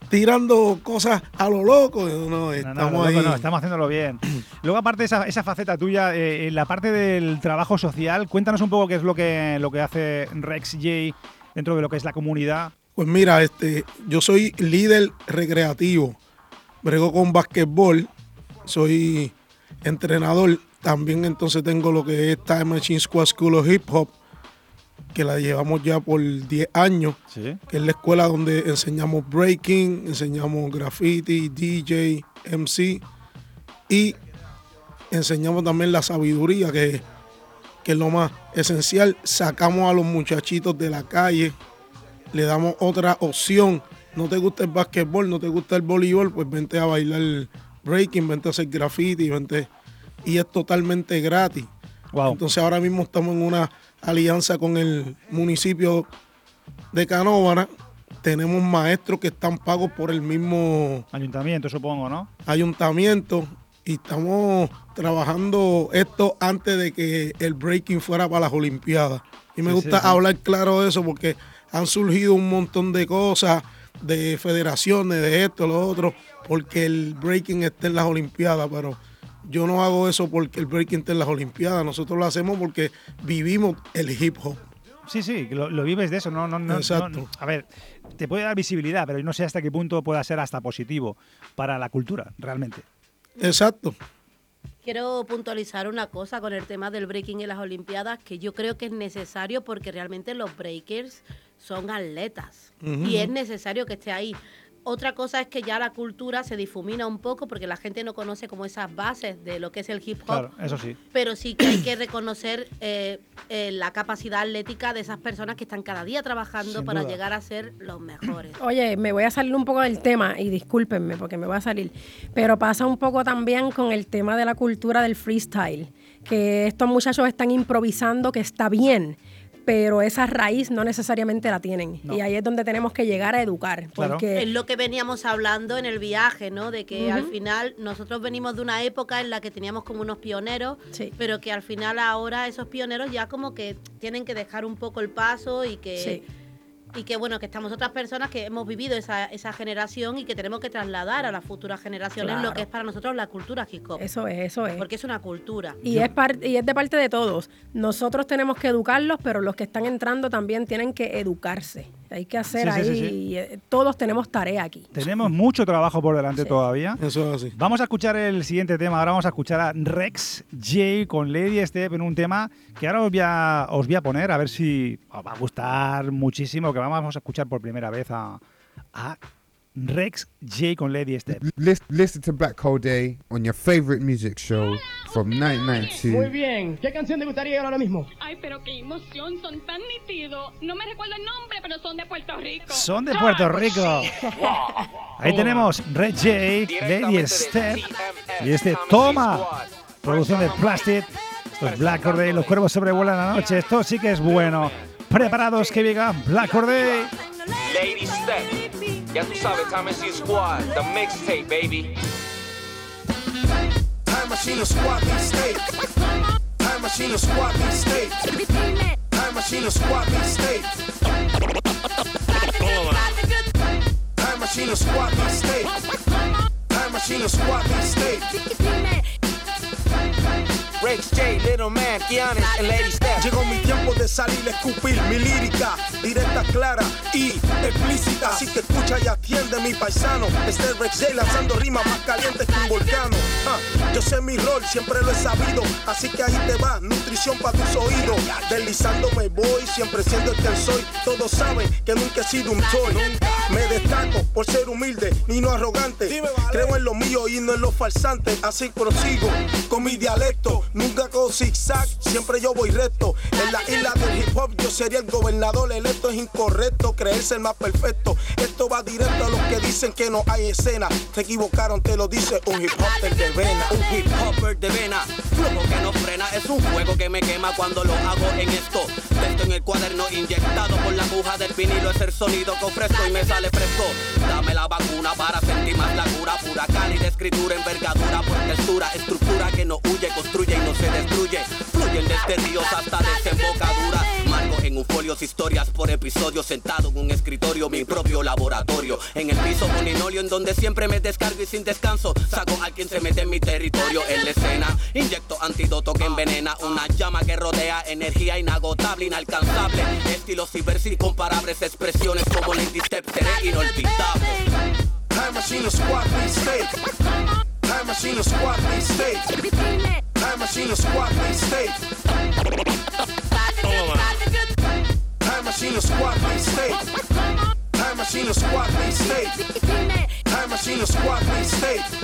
tirando cosas a lo loco. No, No, no, estamos loco, ahí. no, estamos haciéndolo bien. Luego, aparte de esa, esa faceta tuya, eh, en la parte del trabajo social, cuéntanos un poco qué es lo que, lo que hace Rex J dentro de lo que es la comunidad. Pues mira, este, yo soy líder recreativo. Brego con basquetbol. Soy entrenador. También entonces tengo lo que es Time Machine Squad School of Hip Hop, que la llevamos ya por 10 años. Sí. Que es la escuela donde enseñamos breaking, enseñamos graffiti, DJ, MC y enseñamos también la sabiduría, que, que es lo más esencial. Sacamos a los muchachitos de la calle, le damos otra opción. No te gusta el básquetbol, no te gusta el voleibol, pues vente a bailar breaking, vente a hacer graffiti, vente. Y es totalmente gratis. Entonces ahora mismo estamos en una alianza con el municipio de Canóvana. Tenemos maestros que están pagos por el mismo Ayuntamiento, supongo, ¿no? ayuntamiento y estamos trabajando esto antes de que el breaking fuera para las Olimpiadas. Y me Sí, gusta sí, sí. hablar claro de eso porque han surgido un montón de cosas, de federaciones, de esto, lo otro, porque el breaking está en las Olimpiadas, pero yo no hago eso porque el breaking está en las Olimpiadas, nosotros lo hacemos porque vivimos el hip hop. Sí, sí, lo, lo vives de eso, no, no, no, Exacto. no- A ver, te puede dar visibilidad, pero yo no sé hasta qué punto pueda ser hasta positivo para la cultura, realmente. Exacto. Quiero puntualizar una cosa con el tema del breaking en las Olimpiadas, que yo creo que es necesario porque realmente los breakers son atletas y es necesario que esté ahí. Otra cosa es que ya la cultura se difumina un poco porque la gente no conoce como esas bases de lo que es el hip hop. Claro, eso sí. Pero sí que hay que reconocer eh, eh, la capacidad atlética de esas personas que están cada día trabajando Sin para duda. llegar a ser los mejores. Oye, me voy a salir un poco del tema y discúlpenme porque me voy a salir, pero pasa un poco también con el tema de la cultura del freestyle, que estos muchachos están improvisando, que está bien, pero esa raíz no necesariamente la tienen. No. Y ahí es donde tenemos que llegar a educar, porque Es lo que veníamos hablando en el viaje, ¿no? De que al final nosotros venimos de una época en la que teníamos como unos pioneros, pero que al final ahora esos pioneros ya como que tienen que dejar un poco el paso y que... Sí. Y que bueno, que estamos otras personas que hemos vivido esa, esa generación y que tenemos que trasladar a las futuras generaciones lo que es para nosotros la cultura hip hop. Eso es, eso es. Porque es una cultura. Y es, par- y es de parte de todos. Nosotros tenemos que educarlos, pero los que están entrando también tienen que educarse. Hay que hacer sí, ahí, sí, sí. eh, todos tenemos tarea aquí. Tenemos mucho trabajo por delante todavía. Eso es así. Vamos a escuchar el siguiente tema. Ahora vamos a escuchar a Rex J con Lady Step en un tema que ahora os voy a, os voy a poner a ver si os va a gustar muchísimo. Que vamos a escuchar por primera vez a, a Rex J con Lady Step. Lis- Listen to Black Hole Day on your favorite music show from 1992. Muy bien. ¿Qué canción te gustaría ahora mismo? Ay, pero qué emoción, son tan nítidos. No me recuerdo el nombre, pero son de Puerto Rico. Son de Puerto Rico. Ahí tenemos Red J, Lady Step y este Toma, producción de Plastic. Esto es Black Corday, los cuervos sobrevuelan la noche. Esto sí que es bueno. Preparados que llega Black Corday. Lady Step. Ya tú sabes, Time Machine Squad, the mixtape, baby. Time Machine Squad mixtape. Time Machine Squad mixtape. Time Machine Squad mixtape. Time Machine Squad mixtape. Time Machine Squad mixtape. Rex J, Little Man, Giannis, and Lady Step. Llegó mi tiempo de salir a escupir mi lírica, directa, clara y explícita. Así que escucha y atiende mi paisano. Este Rex J lanzando rimas más calientes que un volcán. Ah, yo sé mi rol, siempre lo he sabido. Así que ahí te va, nutrición para tus oídos. Deslizándome voy, siempre siendo el que soy. Todos saben que nunca he sido un toy. Me destaco por ser humilde y no arrogante. Creo en lo mío y no en los falsantes. Así prosigo con mi dialecto. Nunca con zigzag, siempre yo voy recto. En la isla del hip hop yo sería el gobernador electo. Es incorrecto creerse el más perfecto. Esto va directo a los que dicen que no hay escena. Se equivocaron, te lo dice un hip hopper de vena. Un hip hopper de vena, flujo que no frena, es un fuego que me quema cuando lo hago en esto. Texto en el cuaderno inyectado por la aguja del vinilo, es el sonido que ofrezco y me sale fresco. Dame la vacuna para sentir más la cura, pura cali de escritura, envergadura por textura, estructura que no huye, construye y no se destruye. Fluyen desde ríos hasta desembocaduras. Marco en un folio historias por episodio, sentado en un escritorio, mi propio laboratorio. En el piso un linoleo en donde siempre me descargo y sin descanso. Saco a quien se mete en mi territorio en la escena. Inyecto antídoto que envenena, una llama que rodea, energía inagotable, inalcanzable. Estilos y versos incomparables, expresiones como Lady Step, seré inolvidable. Time Machine Squad mixtape. Time Machine Squad mixtape. Time Machine Squad mixtape. Time Machine Squad mixtape. Time Machine Squad mixtape. Time Machine Squad mixtape. Difícil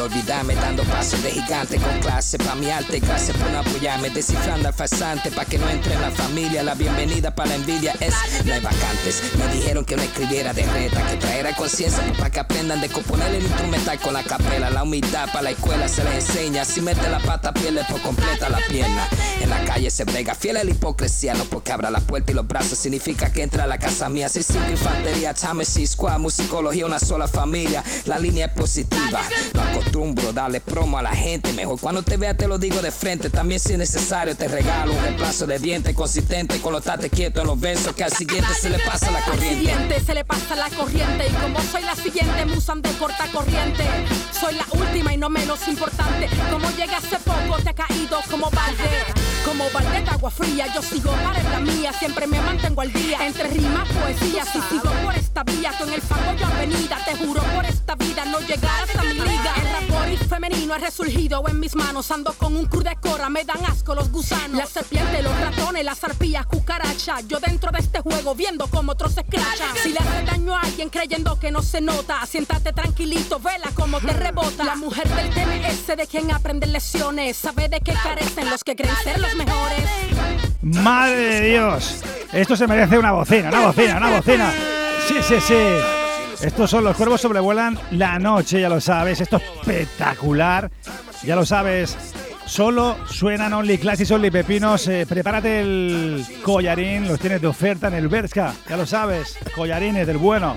olvidarme dando pasos de gigante con clase pa' mi arte. Gracias por no apoyarme, descifrando al farsante pa' que no entre en la familia. La bienvenida para la envidia es no hay vacantes. Me dijeron que no escribiera de reta, que traerá conciencia para que aprendan de componer el instrumental con la capela. La humildad para la escuela se les enseña. Si mete la pata, pierde por completa la pierna. En la calle se brega fiel a la hipocresía, no porque abra la puerta y los brazos significa que entra a la casa mía. Soy cinco infantería, Time Squad, musicología, una sola familia. La línea es positiva. No acostumbro darle promo a la gente. Mejor cuando te vea te lo digo de frente. También si es necesario te regalo un reemplazo de dientes consistente con los tate quietos en los versos que al siguiente se le pasa la Al corriente. siguiente se le pasa la corriente y como soy la siguiente musan de corta corriente Soy la última y no menos importante. Como llegué hace poco, te ha caído como balde. Como balde de agua fría, yo sigo para la mía. Siempre me mantengo al día. Entre rimas, poesía, si sigo por esta vía. Con el fango yo avenida, te juro por esta vida no llegarás a mi liga. El rap femenino ha resurgido en mis manos. Ando con un cru de cora, me dan asco los gusanos. La serpiente, los ratones, las arpías, cucaracha. Yo dentro de este juego viendo como otros se escrachan. Si le hace daño a alguien creyendo que no se nota, siéntate tranquilito, vela como te rebota. La mujer del TMS de quien aprende lecciones, sabe de qué carecen los que creen ser los mejores. Madre de Dios. Esto se merece una bocina, una bocina, una bocina. Sí, sí, sí. Estos son los cuervos sobrevuelan la noche, ya lo sabes. Esto es espectacular. Ya lo sabes. Solo suenan Only Classics, Only Pepinos. Eh, prepárate el collarín, los tienes de oferta en el Berska. Ya lo sabes. Collarines del bueno.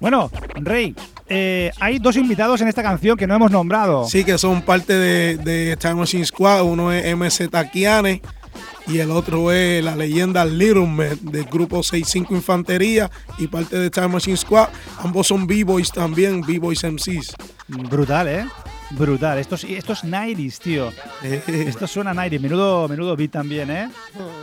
Bueno, Rey, eh, hay dos invitados en esta canción que no hemos nombrado. Sí, que son parte de, de Time Machine Squad. Uno es MC Taquiane y el otro es la leyenda Little Man del grupo 65 Infantería y parte de Time Machine Squad. Ambos son B-Boys también, B-Boys MCs. Brutal, ¿eh? Brutal. Esto es, esto es 90s, tío. Esto suena 90s. Menudo, menudo beat también, ¿eh?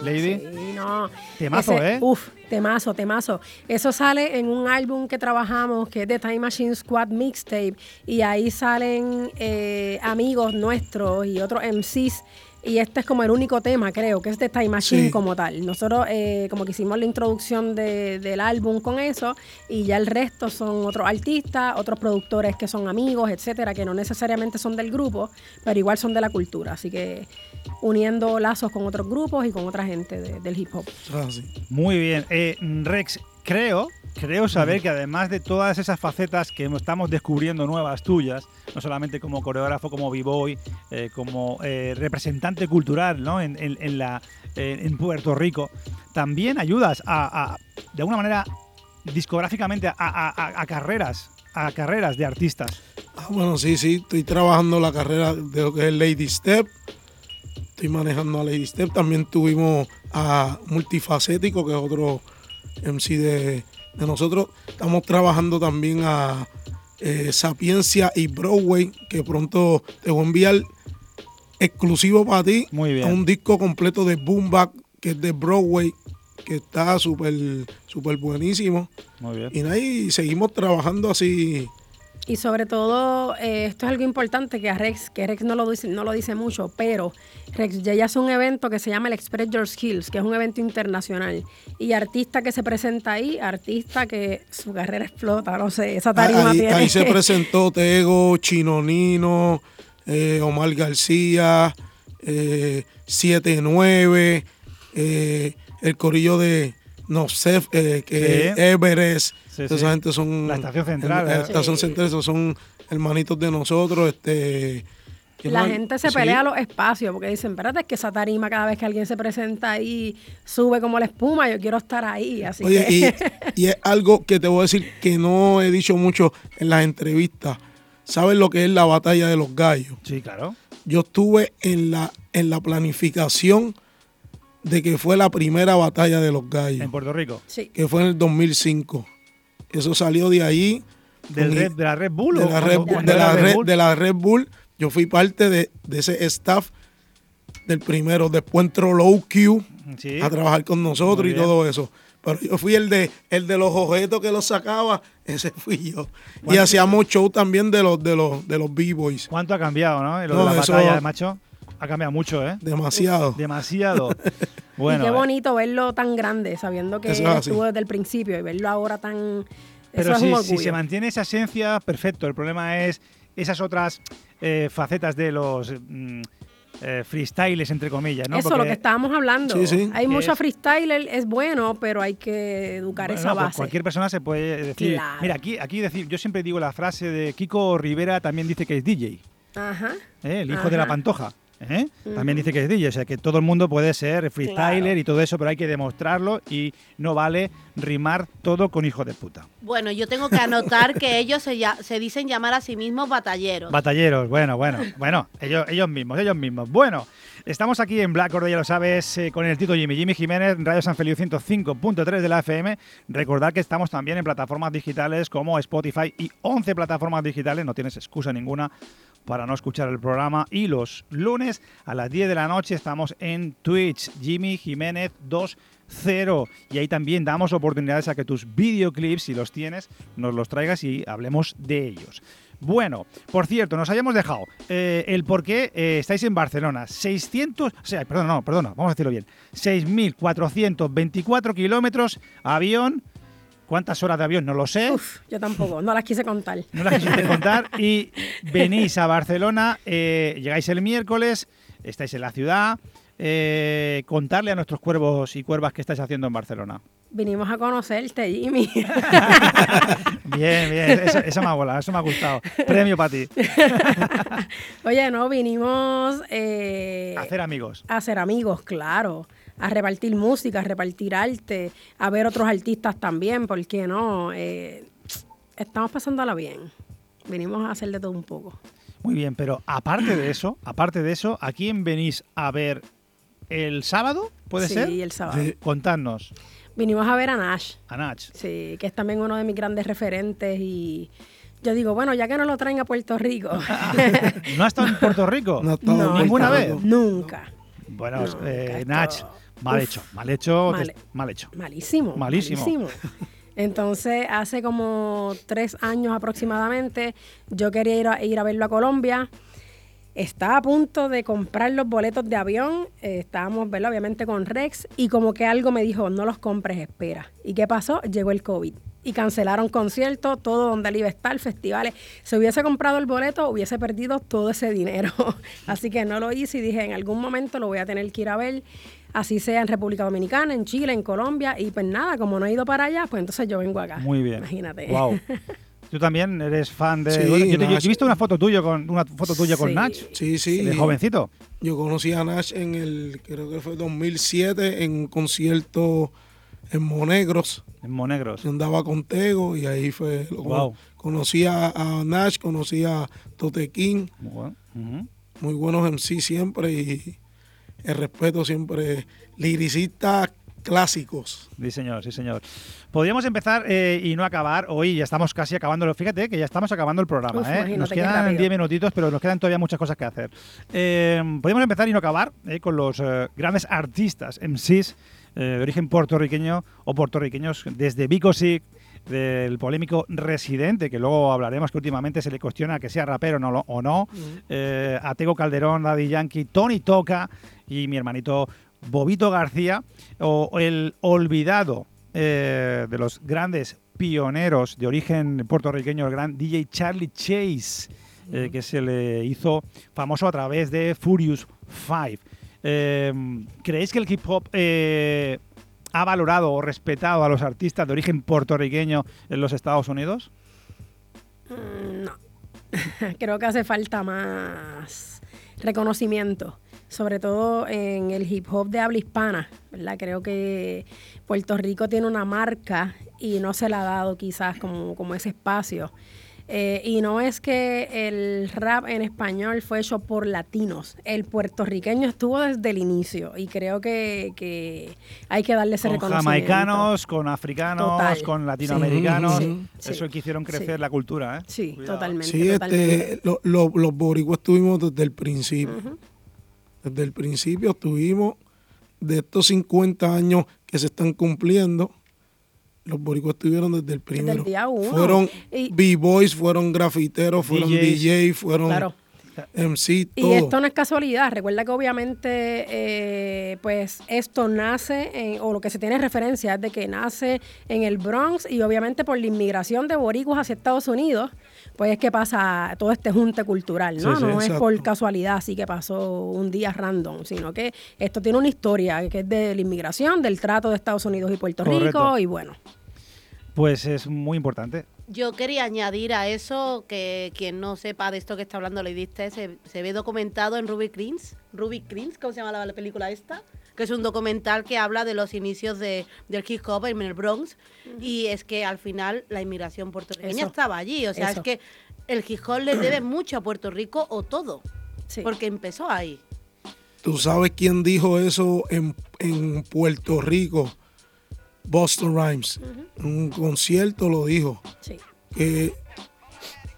Lady. Sí, no. Temazo, Ese- ¿eh? Uf, temazo, temazo. Eso sale en un álbum que trabajamos que es de Time Machine Squad Mixtape y ahí salen eh, amigos nuestros y otros MCs. Y este es como el único tema, creo, que es de Time Machine Sí. como tal. Nosotros eh, como que hicimos la introducción de- del álbum con eso y ya el resto son otros artistas, otros productores que son amigos, etcétera, que no necesariamente son del grupo, pero igual son de la cultura. Así que uniendo lazos con otros grupos y con otra gente de- del hip hop. Muy bien. Eh, Rex, creo, creo saber que además de todas esas facetas que estamos descubriendo nuevas tuyas, no solamente como coreógrafo, como b-boy, eh, como eh, representante cultural ¿no? en, en- en la, eh, en Puerto Rico, también ayudas a, a, de alguna manera, discográficamente, a, a- a- a carreras, a carreras de artistas. Ah, bueno, sí, sí, estoy trabajando la carrera de lo que es Lady Step. Estoy manejando a Lady Step. También tuvimos a Multifacético, que es otro MC de, de nosotros. Estamos trabajando también a eh, Sapiencia y Broadway, que pronto te voy a enviar exclusivo para ti. Muy bien. Un disco completo de Boom Bap, que es de Broadway, que está súper súper buenísimo. Muy bien. Y, y seguimos trabajando así. Y sobre todo, eh, esto es algo importante que a Rex, que Rex no lo dice, no lo dice mucho, pero Rex ya hace un evento que se llama el Express Your Skills, que es un evento internacional. Y artista que se presenta ahí, artista que su carrera explota, no sé, esa tarima ahí, tiene. ahí se presentó Tego, Chinonino, eh, Omar García, eh, 7-9, eh, el corillo de Nosef, eh, que Sí. Everest. Sí, Esa sí. gente son. La estación central, La estación Sí. central, esos son hermanitos de nosotros. Este, ¿quién La más? gente se Sí. pelea los espacios porque dicen, espérate, es que esa tarima cada vez que alguien se presenta ahí sube como la espuma, yo quiero estar ahí. Así Oye, que... y, y es algo que te voy a decir que no he dicho mucho en las entrevistas. ¿Sabes lo que es la batalla de los gallos? Sí, claro. Yo estuve en la, en la planificación de que fue la primera batalla de los gallos, En Puerto Rico. sí. que fue en el 2005. Eso salió de ahí. Del con- Red- ¿De la Red Bull? de o la Red, de la Red Bull? de la Red Bull. Yo fui parte de, de ese staff del primero. Después entró Low Q Sí. a trabajar con nosotros Muy y bien. todo eso. Pero yo fui el de el de los objetos que los sacaba, ese fui yo. Y ¿Cuánto- hacíamos show también de los de los de los B-boys. ¿Cuánto ha cambiado, no? Lo No, de la eso- batalla, macho. Ha cambiado mucho, ¿eh? Demasiado. Demasiado. bueno, y qué eh, bonito verlo tan grande, sabiendo que Eso estuvo desde el principio y verlo ahora tan... pero eso es si, un si orgullo. se mantiene esa esencia, perfecto. El problema es esas otras eh, facetas de los mm, eh, freestyles, entre comillas, ¿no? Eso, lo Porque- que estábamos hablando. Sí, sí. Hay mucho es- freestyler, es bueno, pero hay que educar Bueno, esa pues base. cualquier persona se puede decir. Claro. Mira, aquí, aquí decir, yo siempre digo la frase de Kiko Rivera también dice que es DJ, Ajá. ¿eh? el hijo de la pantoja. ¿Eh? También dice que es DJ, o sea que todo el mundo puede ser freestyler Claro. y todo eso, pero hay que demostrarlo y no vale rimar todo con hijo de puta. Bueno, yo tengo que anotar que ellos se, ya- se dicen llamar a sí mismos batalleros. Batalleros, bueno, bueno, bueno, ellos, ellos mismos, ellos mismos. Bueno, estamos aquí en Black ya lo sabes, eh, con el Tito Jimmy, Jimmy Jiménez, Radio San Feliu 105.3 de la FM. Recordad que estamos también en plataformas digitales como Spotify y 11 plataformas digitales, no tienes excusa ninguna para no escuchar el programa. Y los lunes a las 10 de la noche estamos en Twitch, Jimmy Jiménez 20. Y ahí también damos oportunidades a que tus videoclips, si los tienes, nos los traigas y hablemos de ellos. Bueno, por cierto, nos habíamos dejado eh, el por qué eh, estáis en Barcelona. 600, o sea, perdón, no, perdona, vamos a decirlo bien. 6.424 kilómetros, avión. ¿Cuántas horas de avión? No lo sé. Yo tampoco, no las quise contar. No las quisiste contar. Y venís a Barcelona, eh, llegáis el miércoles, estáis en la ciudad. eh, contarle a nuestros cuervos y cuervas qué estáis haciendo en Barcelona. Vinimos a conocerte, Jimmy. Bien, bien, eso, eso me ha volado, eso me ha gustado. Premio para ti. Oye, no, vinimos eh, Hacer amigos. a ser amigos, claro. A repartir música, a repartir arte, a ver otros artistas también, ¿por qué no? Eh, estamos pasándola bien. Vinimos a hacer de todo un poco. Muy bien, pero aparte de eso, aparte de eso, ¿a quién venís a ver el sábado? ¿Puede Sí, ser? el sábado. Sí. Contadnos, Vinimos a ver a Nash. a Nach. Sí, que es también uno de mis grandes referentes y yo digo, bueno, ya que no lo traen a Puerto Rico. ¿No ha estado en Puerto Rico? No ha estado No, ¿Ninguna vez? Nunca. Bueno, Nunca, eh, Nach, mal Uf. hecho, mal hecho, Mal- hecho. Malísimo. Malísimo. Entonces, hace como tres años aproximadamente, yo quería ir a, ir a verlo a Colombia. Estaba a punto de comprar los boletos de avión. eh, estábamos. Obviamente con Rex. Y como que algo me dijo, no los compres, espera. ¿Y qué pasó? Llegó el COVID. Y cancelaron conciertos, todo donde él iba a estar, festivales. Si hubiese comprado el boleto, hubiese perdido todo ese dinero. Así que no lo hice y dije, en algún momento lo voy a tener que ir a ver. Así sea en República Dominicana, en Chile, en Colombia. Y pues nada, como no he ido para allá, pues entonces yo vengo acá. Muy bien. Imagínate. Wow. Tú también eres fan de. Sí, bueno, yo, te- yo Nach. he visto una foto tuya con una foto tuya con Sí. Nach. Sí, sí. De jovencito. Yo conocí a Nash en el, creo que fue 2007, en un concierto en Monegros. En Monegros. Yo andaba con Tego y ahí fue. lo- Wow. Conocí a, a Nash, conocí a Tote King. Muy bueno. Muy buenos MC siempre y el respeto siempre. Liricistas clásicos. Sí, señor, sí, señor. Podríamos empezar eh, y no acabar. Hoy ya estamos casi acabando. Fíjate que ya estamos acabando el programa. Uf, ¿eh? Nos quedan rápido. 10 minutitos, pero nos quedan todavía muchas cosas que hacer. Eh, podríamos empezar y no acabar eh, con los eh, grandes artistas, MCs, eh, de origen puertorriqueño o puertorriqueños, desde Vico Sick, del polémico Residente, que luego hablaremos que últimamente se le cuestiona que sea rapero o no, o no. Eh, a Tego Calderón, Daddy Yankee, Tony Toca y mi hermanito Bobito García, o el olvidado eh, de los grandes pioneros de origen puertorriqueño, el gran DJ Charlie Chase, eh, que se le hizo famoso a través de Furious Five. Eh, ¿Creéis que el hip hop ha valorado o respetado a los artistas de origen puertorriqueño en los Estados Unidos? Mm, No. Creo que hace falta más reconocimiento, sobre todo en el hip hop de habla hispana, ¿verdad? Creo que Puerto Rico tiene una marca y no se le ha dado quizás como, como ese espacio. Eh, y no es que el rap en español fue hecho por latinos, el puertorriqueño estuvo desde el inicio y creo que, que hay que darle ese Con reconocimiento. jamaicanos, con africanos, Total. con latinoamericanos. Sí, sí, Eso sí. que hicieron crecer Sí. la cultura, ¿eh? Sí, Cuidado. totalmente. Sí, totalmente. este, lo- lo- los boricuas estuvimos desde el principio. Desde el principio estuvimos de estos 50 años que se están cumpliendo. Los boricuas estuvieron desde el primero. día uno. Fueron Y- B-boys, fueron grafiteros, fueron DJs. DJ, fueron Claro. MC, Y esto no es casualidad. Recuerda que obviamente, eh, pues esto nace, en- o lo que se tiene referencia es de que nace en el Bronx y obviamente por la inmigración de boricuas hacia Estados Unidos, pues es que pasa todo este junte cultural, ¿no? Sí, sí, no es por casualidad así que pasó un día random, sino que esto tiene una historia que es de la inmigración, del trato de Estados Unidos y Puerto Correcto. Rico y bueno. Pues es muy importante. Yo quería añadir a eso que quien no sepa de esto que está hablando Lady Steph, se, se ve documentado en Ruby Creams. Ruby Creams, ¿cómo se llama la, la película esta? Que es un documental que habla de los inicios de, del hip hop en el Bronx. Y es que al final la inmigración puertorriqueña Eso. estaba allí. O sea, Eso. es que el hip hop le debe mucho a Puerto Rico o todo. Porque empezó ahí. ¿Tú sabes quién dijo eso en, en Puerto Rico? Boston Rhymes. En un concierto lo dijo. Sí. Que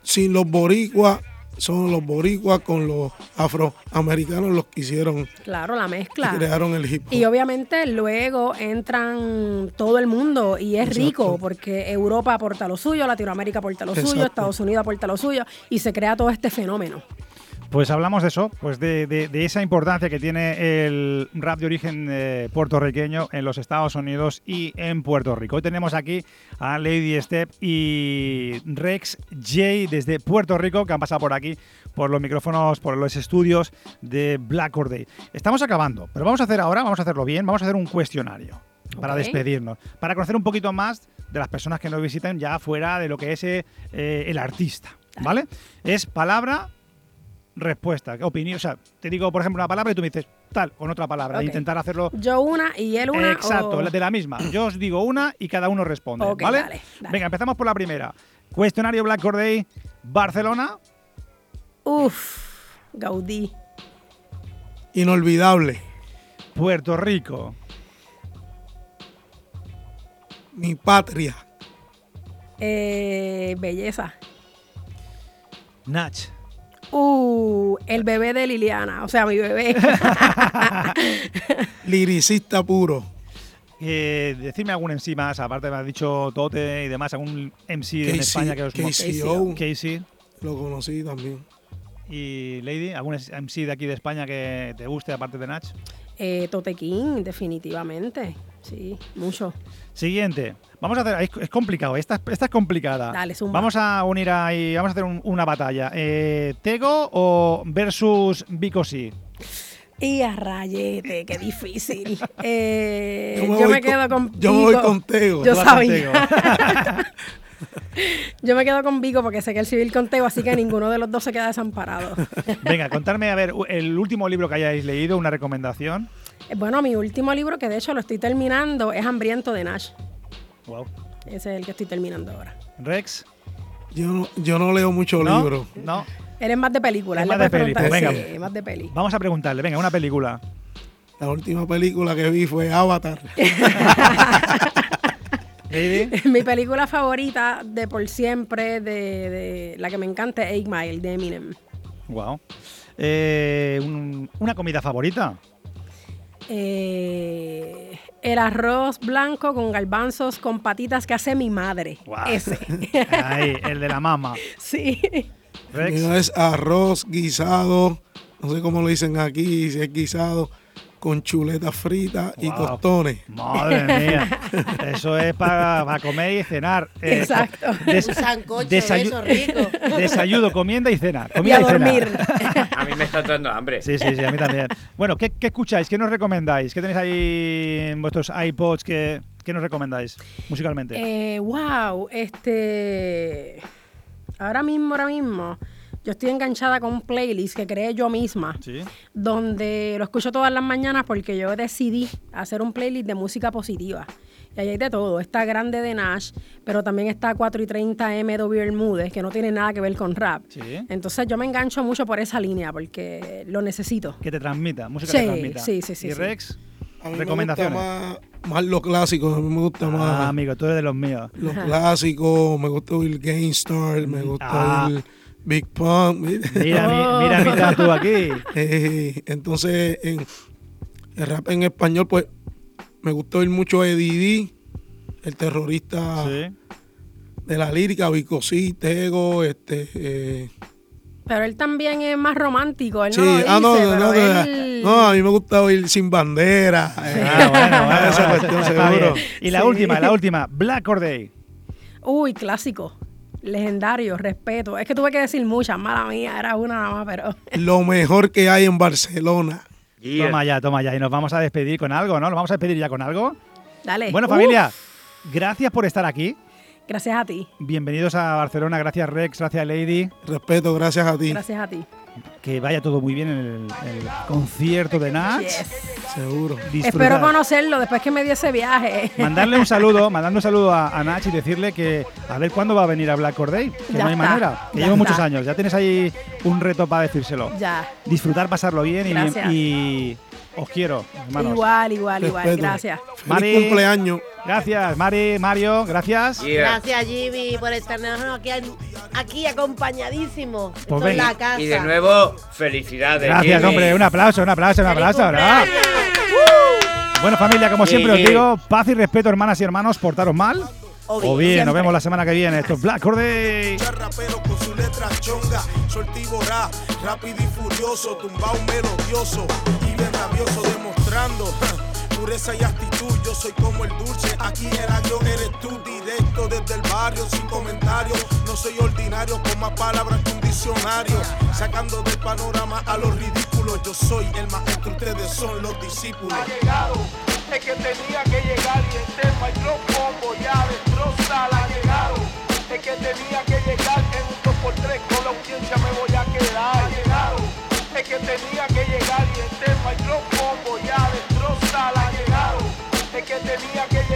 sin los boricuas, son los boricuas con los afroamericanos los que hicieron Claro, la y mezcla. crearon el hip hop. Y obviamente luego entran todo el mundo y es Exacto. rico porque Europa aporta lo suyo, Latinoamérica aporta lo suyo. Estados Unidos aporta lo suyo y se crea todo este fenómeno. Pues hablamos de eso, pues de, de- de esa importancia que tiene el rap de origen eh, puertorriqueño en los Estados Unidos y en Puerto Rico. Hoy tenemos aquí a Lady Step y Rex J desde Puerto Rico que han pasado por aquí, por los micrófonos, por los estudios de Black Or Day. Estamos acabando, pero vamos a hacer ahora, vamos a hacerlo bien, vamos a hacer un cuestionario para despedirnos, para conocer un poquito más de las personas que nos visiten ya fuera de lo que es eh, el artista, ¿vale? Es palabra respuesta, ¿qué opinión? O sea, te digo, por ejemplo, una palabra y tú me dices tal con otra palabra. Ok. E intentar hacerlo. Yo una y él una. Exacto, o- de la misma. Yo os digo una y cada uno responde. Ok, ¿Vale? dale, dale. Venga, empezamos por la primera. Cuestionario Black Corday, Barcelona. Uf, Gaudí. Inolvidable. Puerto Rico. Mi patria. Eh, belleza. Nach. Uh, el bebé de Liliana, o sea, mi bebé. Liricista puro. Eh, decirme algún MC más, aparte me has dicho Tote y demás, algún MC en Casey- España que os KCO. Casey. Lo conocí también. Y Lady, algún MC de aquí de España que te guste aparte de Nach. eh, Tote King, definitivamente. Sí, mucho. Siguiente. Vamos a hacer. Es, es complicado. Esta, es- esta es complicada. Dale, zumba. Vamos a unir ahí. Vamos a hacer un- una batalla. Eh, ¿Tego o versus Vico sí? Y a rayete, qué difícil. Eh, Yo yo me voy quedo con- yo me voy Vico. con Tego. Yo Tú vas con sabía. yo me quedo con Vico porque sé que el civil con Tego, así que ninguno de los dos se queda desamparado. Venga, contarme, a ver, u- el último libro que hayáis leído, una recomendación. Eh, Bueno, mi último libro, que de hecho lo estoy terminando, es Hambriento de Nash. Wow. Ese es el que estoy terminando ahora. Rex. Yo no, yo no leo mucho ¿No? libros. No. Eres más de película. Es él más de peli, pues venga. sí, más de peli. Vamos a preguntarle. Venga, una película. La última película que vi fue Avatar. Mi película favorita de por siempre, de, de la que me encanta, es 8 Mile, de Eminem. Wow. Eh, un- una comida favorita. Eh, el arroz blanco con garbanzos con patitas que hace mi madre. Ese. Ahí, el de la mama. sí. Rex. Es arroz guisado, no sé cómo lo dicen aquí, si es guisado, con chuletas fritas y Wow. tostones. Madre mía. Eso es para, para comer y cenar. Eh, Exacto. des- Un sancocho desayu- de eso rico. Desayuno, comienda y cena. Y Comida a y cena. dormir. A mí me está dando hambre. Sí, sí, sí, a mí también. Bueno, ¿qué, qué escucháis? ¿Qué nos recomendáis? ¿Qué tenéis ahí en vuestros iPods? ¿Qué, qué nos recomendáis musicalmente? Eh, wow, este. Ahora mismo, ahora mismo, yo estoy enganchada con un playlist que creé yo misma, sí. donde lo escucho todas las mañanas porque yo decidí hacer un playlist de música positiva. Y ahí hay de todo. Está Grande de Nash, pero también está 4 y 30 MW Bermúdez, que no tiene nada que ver con rap. Sí. Entonces yo me engancho mucho por esa línea porque lo necesito. Que te transmita, música Sí, que transmita. sí, sí, sí, ¿Y sí. Rex? A mí Recomendaciones. me gusta más, más lo clásico, a mí me gusta Ah, más amigo, tú eres de los míos. lo clásico, me gusta oír Gangstar, me gusta Ah. oír Big Punk. Mira, mi- mira, mira tú aquí. Eh, entonces, en el rap en español, pues me gusta oír mucho Eddie D, el terrorista Sí. de la lírica, Vico sí, Tego, este. eh, Pero él también es más romántico, él sí, no lo dice, ah, no, no, pero no, él- no, a mí me gusta oír Sin Bandera. eh, Ah, bueno, bueno, esa bueno, cuestión está seguro. bien. Y la última, la última, Black or Day. Uy, clásico. Legendario, respeto. Es que tuve que decir muchas, mala mía, era una nada más, pero. Lo mejor que hay en Barcelona. Yeah. Toma ya, toma ya. Y nos vamos a despedir con algo, ¿no? Nos vamos a despedir ya con algo. Dale. Bueno, Uf, familia, gracias por estar aquí. Gracias a ti. Bienvenidos a Barcelona, gracias Rex, gracias Lady. Respeto, gracias a ti. Gracias a ti. Que vaya todo muy bien en el, el concierto de Nach. Yes. Seguro. Espero conocerlo después que me di ese viaje. Mandarle un saludo, mandarle un saludo a, a Nach y decirle que a ver cuándo va a venir a Black Corday. Que Ya no hay está, manera. Que llevo está. muchos años. Ya tienes ahí un reto para decírselo. Ya. Disfrutar, pasarlo bien y, os quiero, hermanos. Igual, igual, igual. Respeto. Gracias. Mari, cumpleaños. Gracias, Mari, Mario, gracias. Gracias, Jimmy, por estarnos aquí, aquí acompañadísimos. Esto Pues es venga. la casa. Y de nuevo, felicidades. Gracias, Jimmy. hombre. Un aplauso, un aplauso, un aplauso, ¿verdad? Bueno, familia, como siempre os digo, paz y respeto, hermanas y hermanos, portaros mal. O O bien. nos vemos la semana que viene. Esto es Black Corday. rapero con su letra chonga, sortívora, rápido y furioso, tumbao melodioso y bien rabioso, demostrando ja, pureza y actitud. Yo soy como el dulce, aquí el avión eres tú, directo desde el barrio, sin comentarios. No soy ordinario, con más palabras que un diccionario, sacando del panorama a los ridículos. Yo soy el maestro, ustedes son los discípulos. Ha llegado, es que tenía que llegar y este micrófono voy a destrozar. Ha llegado, es que tenía que llegar en un 2x3 con la audiencia me voy a quedar. Ha llegado, es que tenía que llegar y este micrófono es que tenía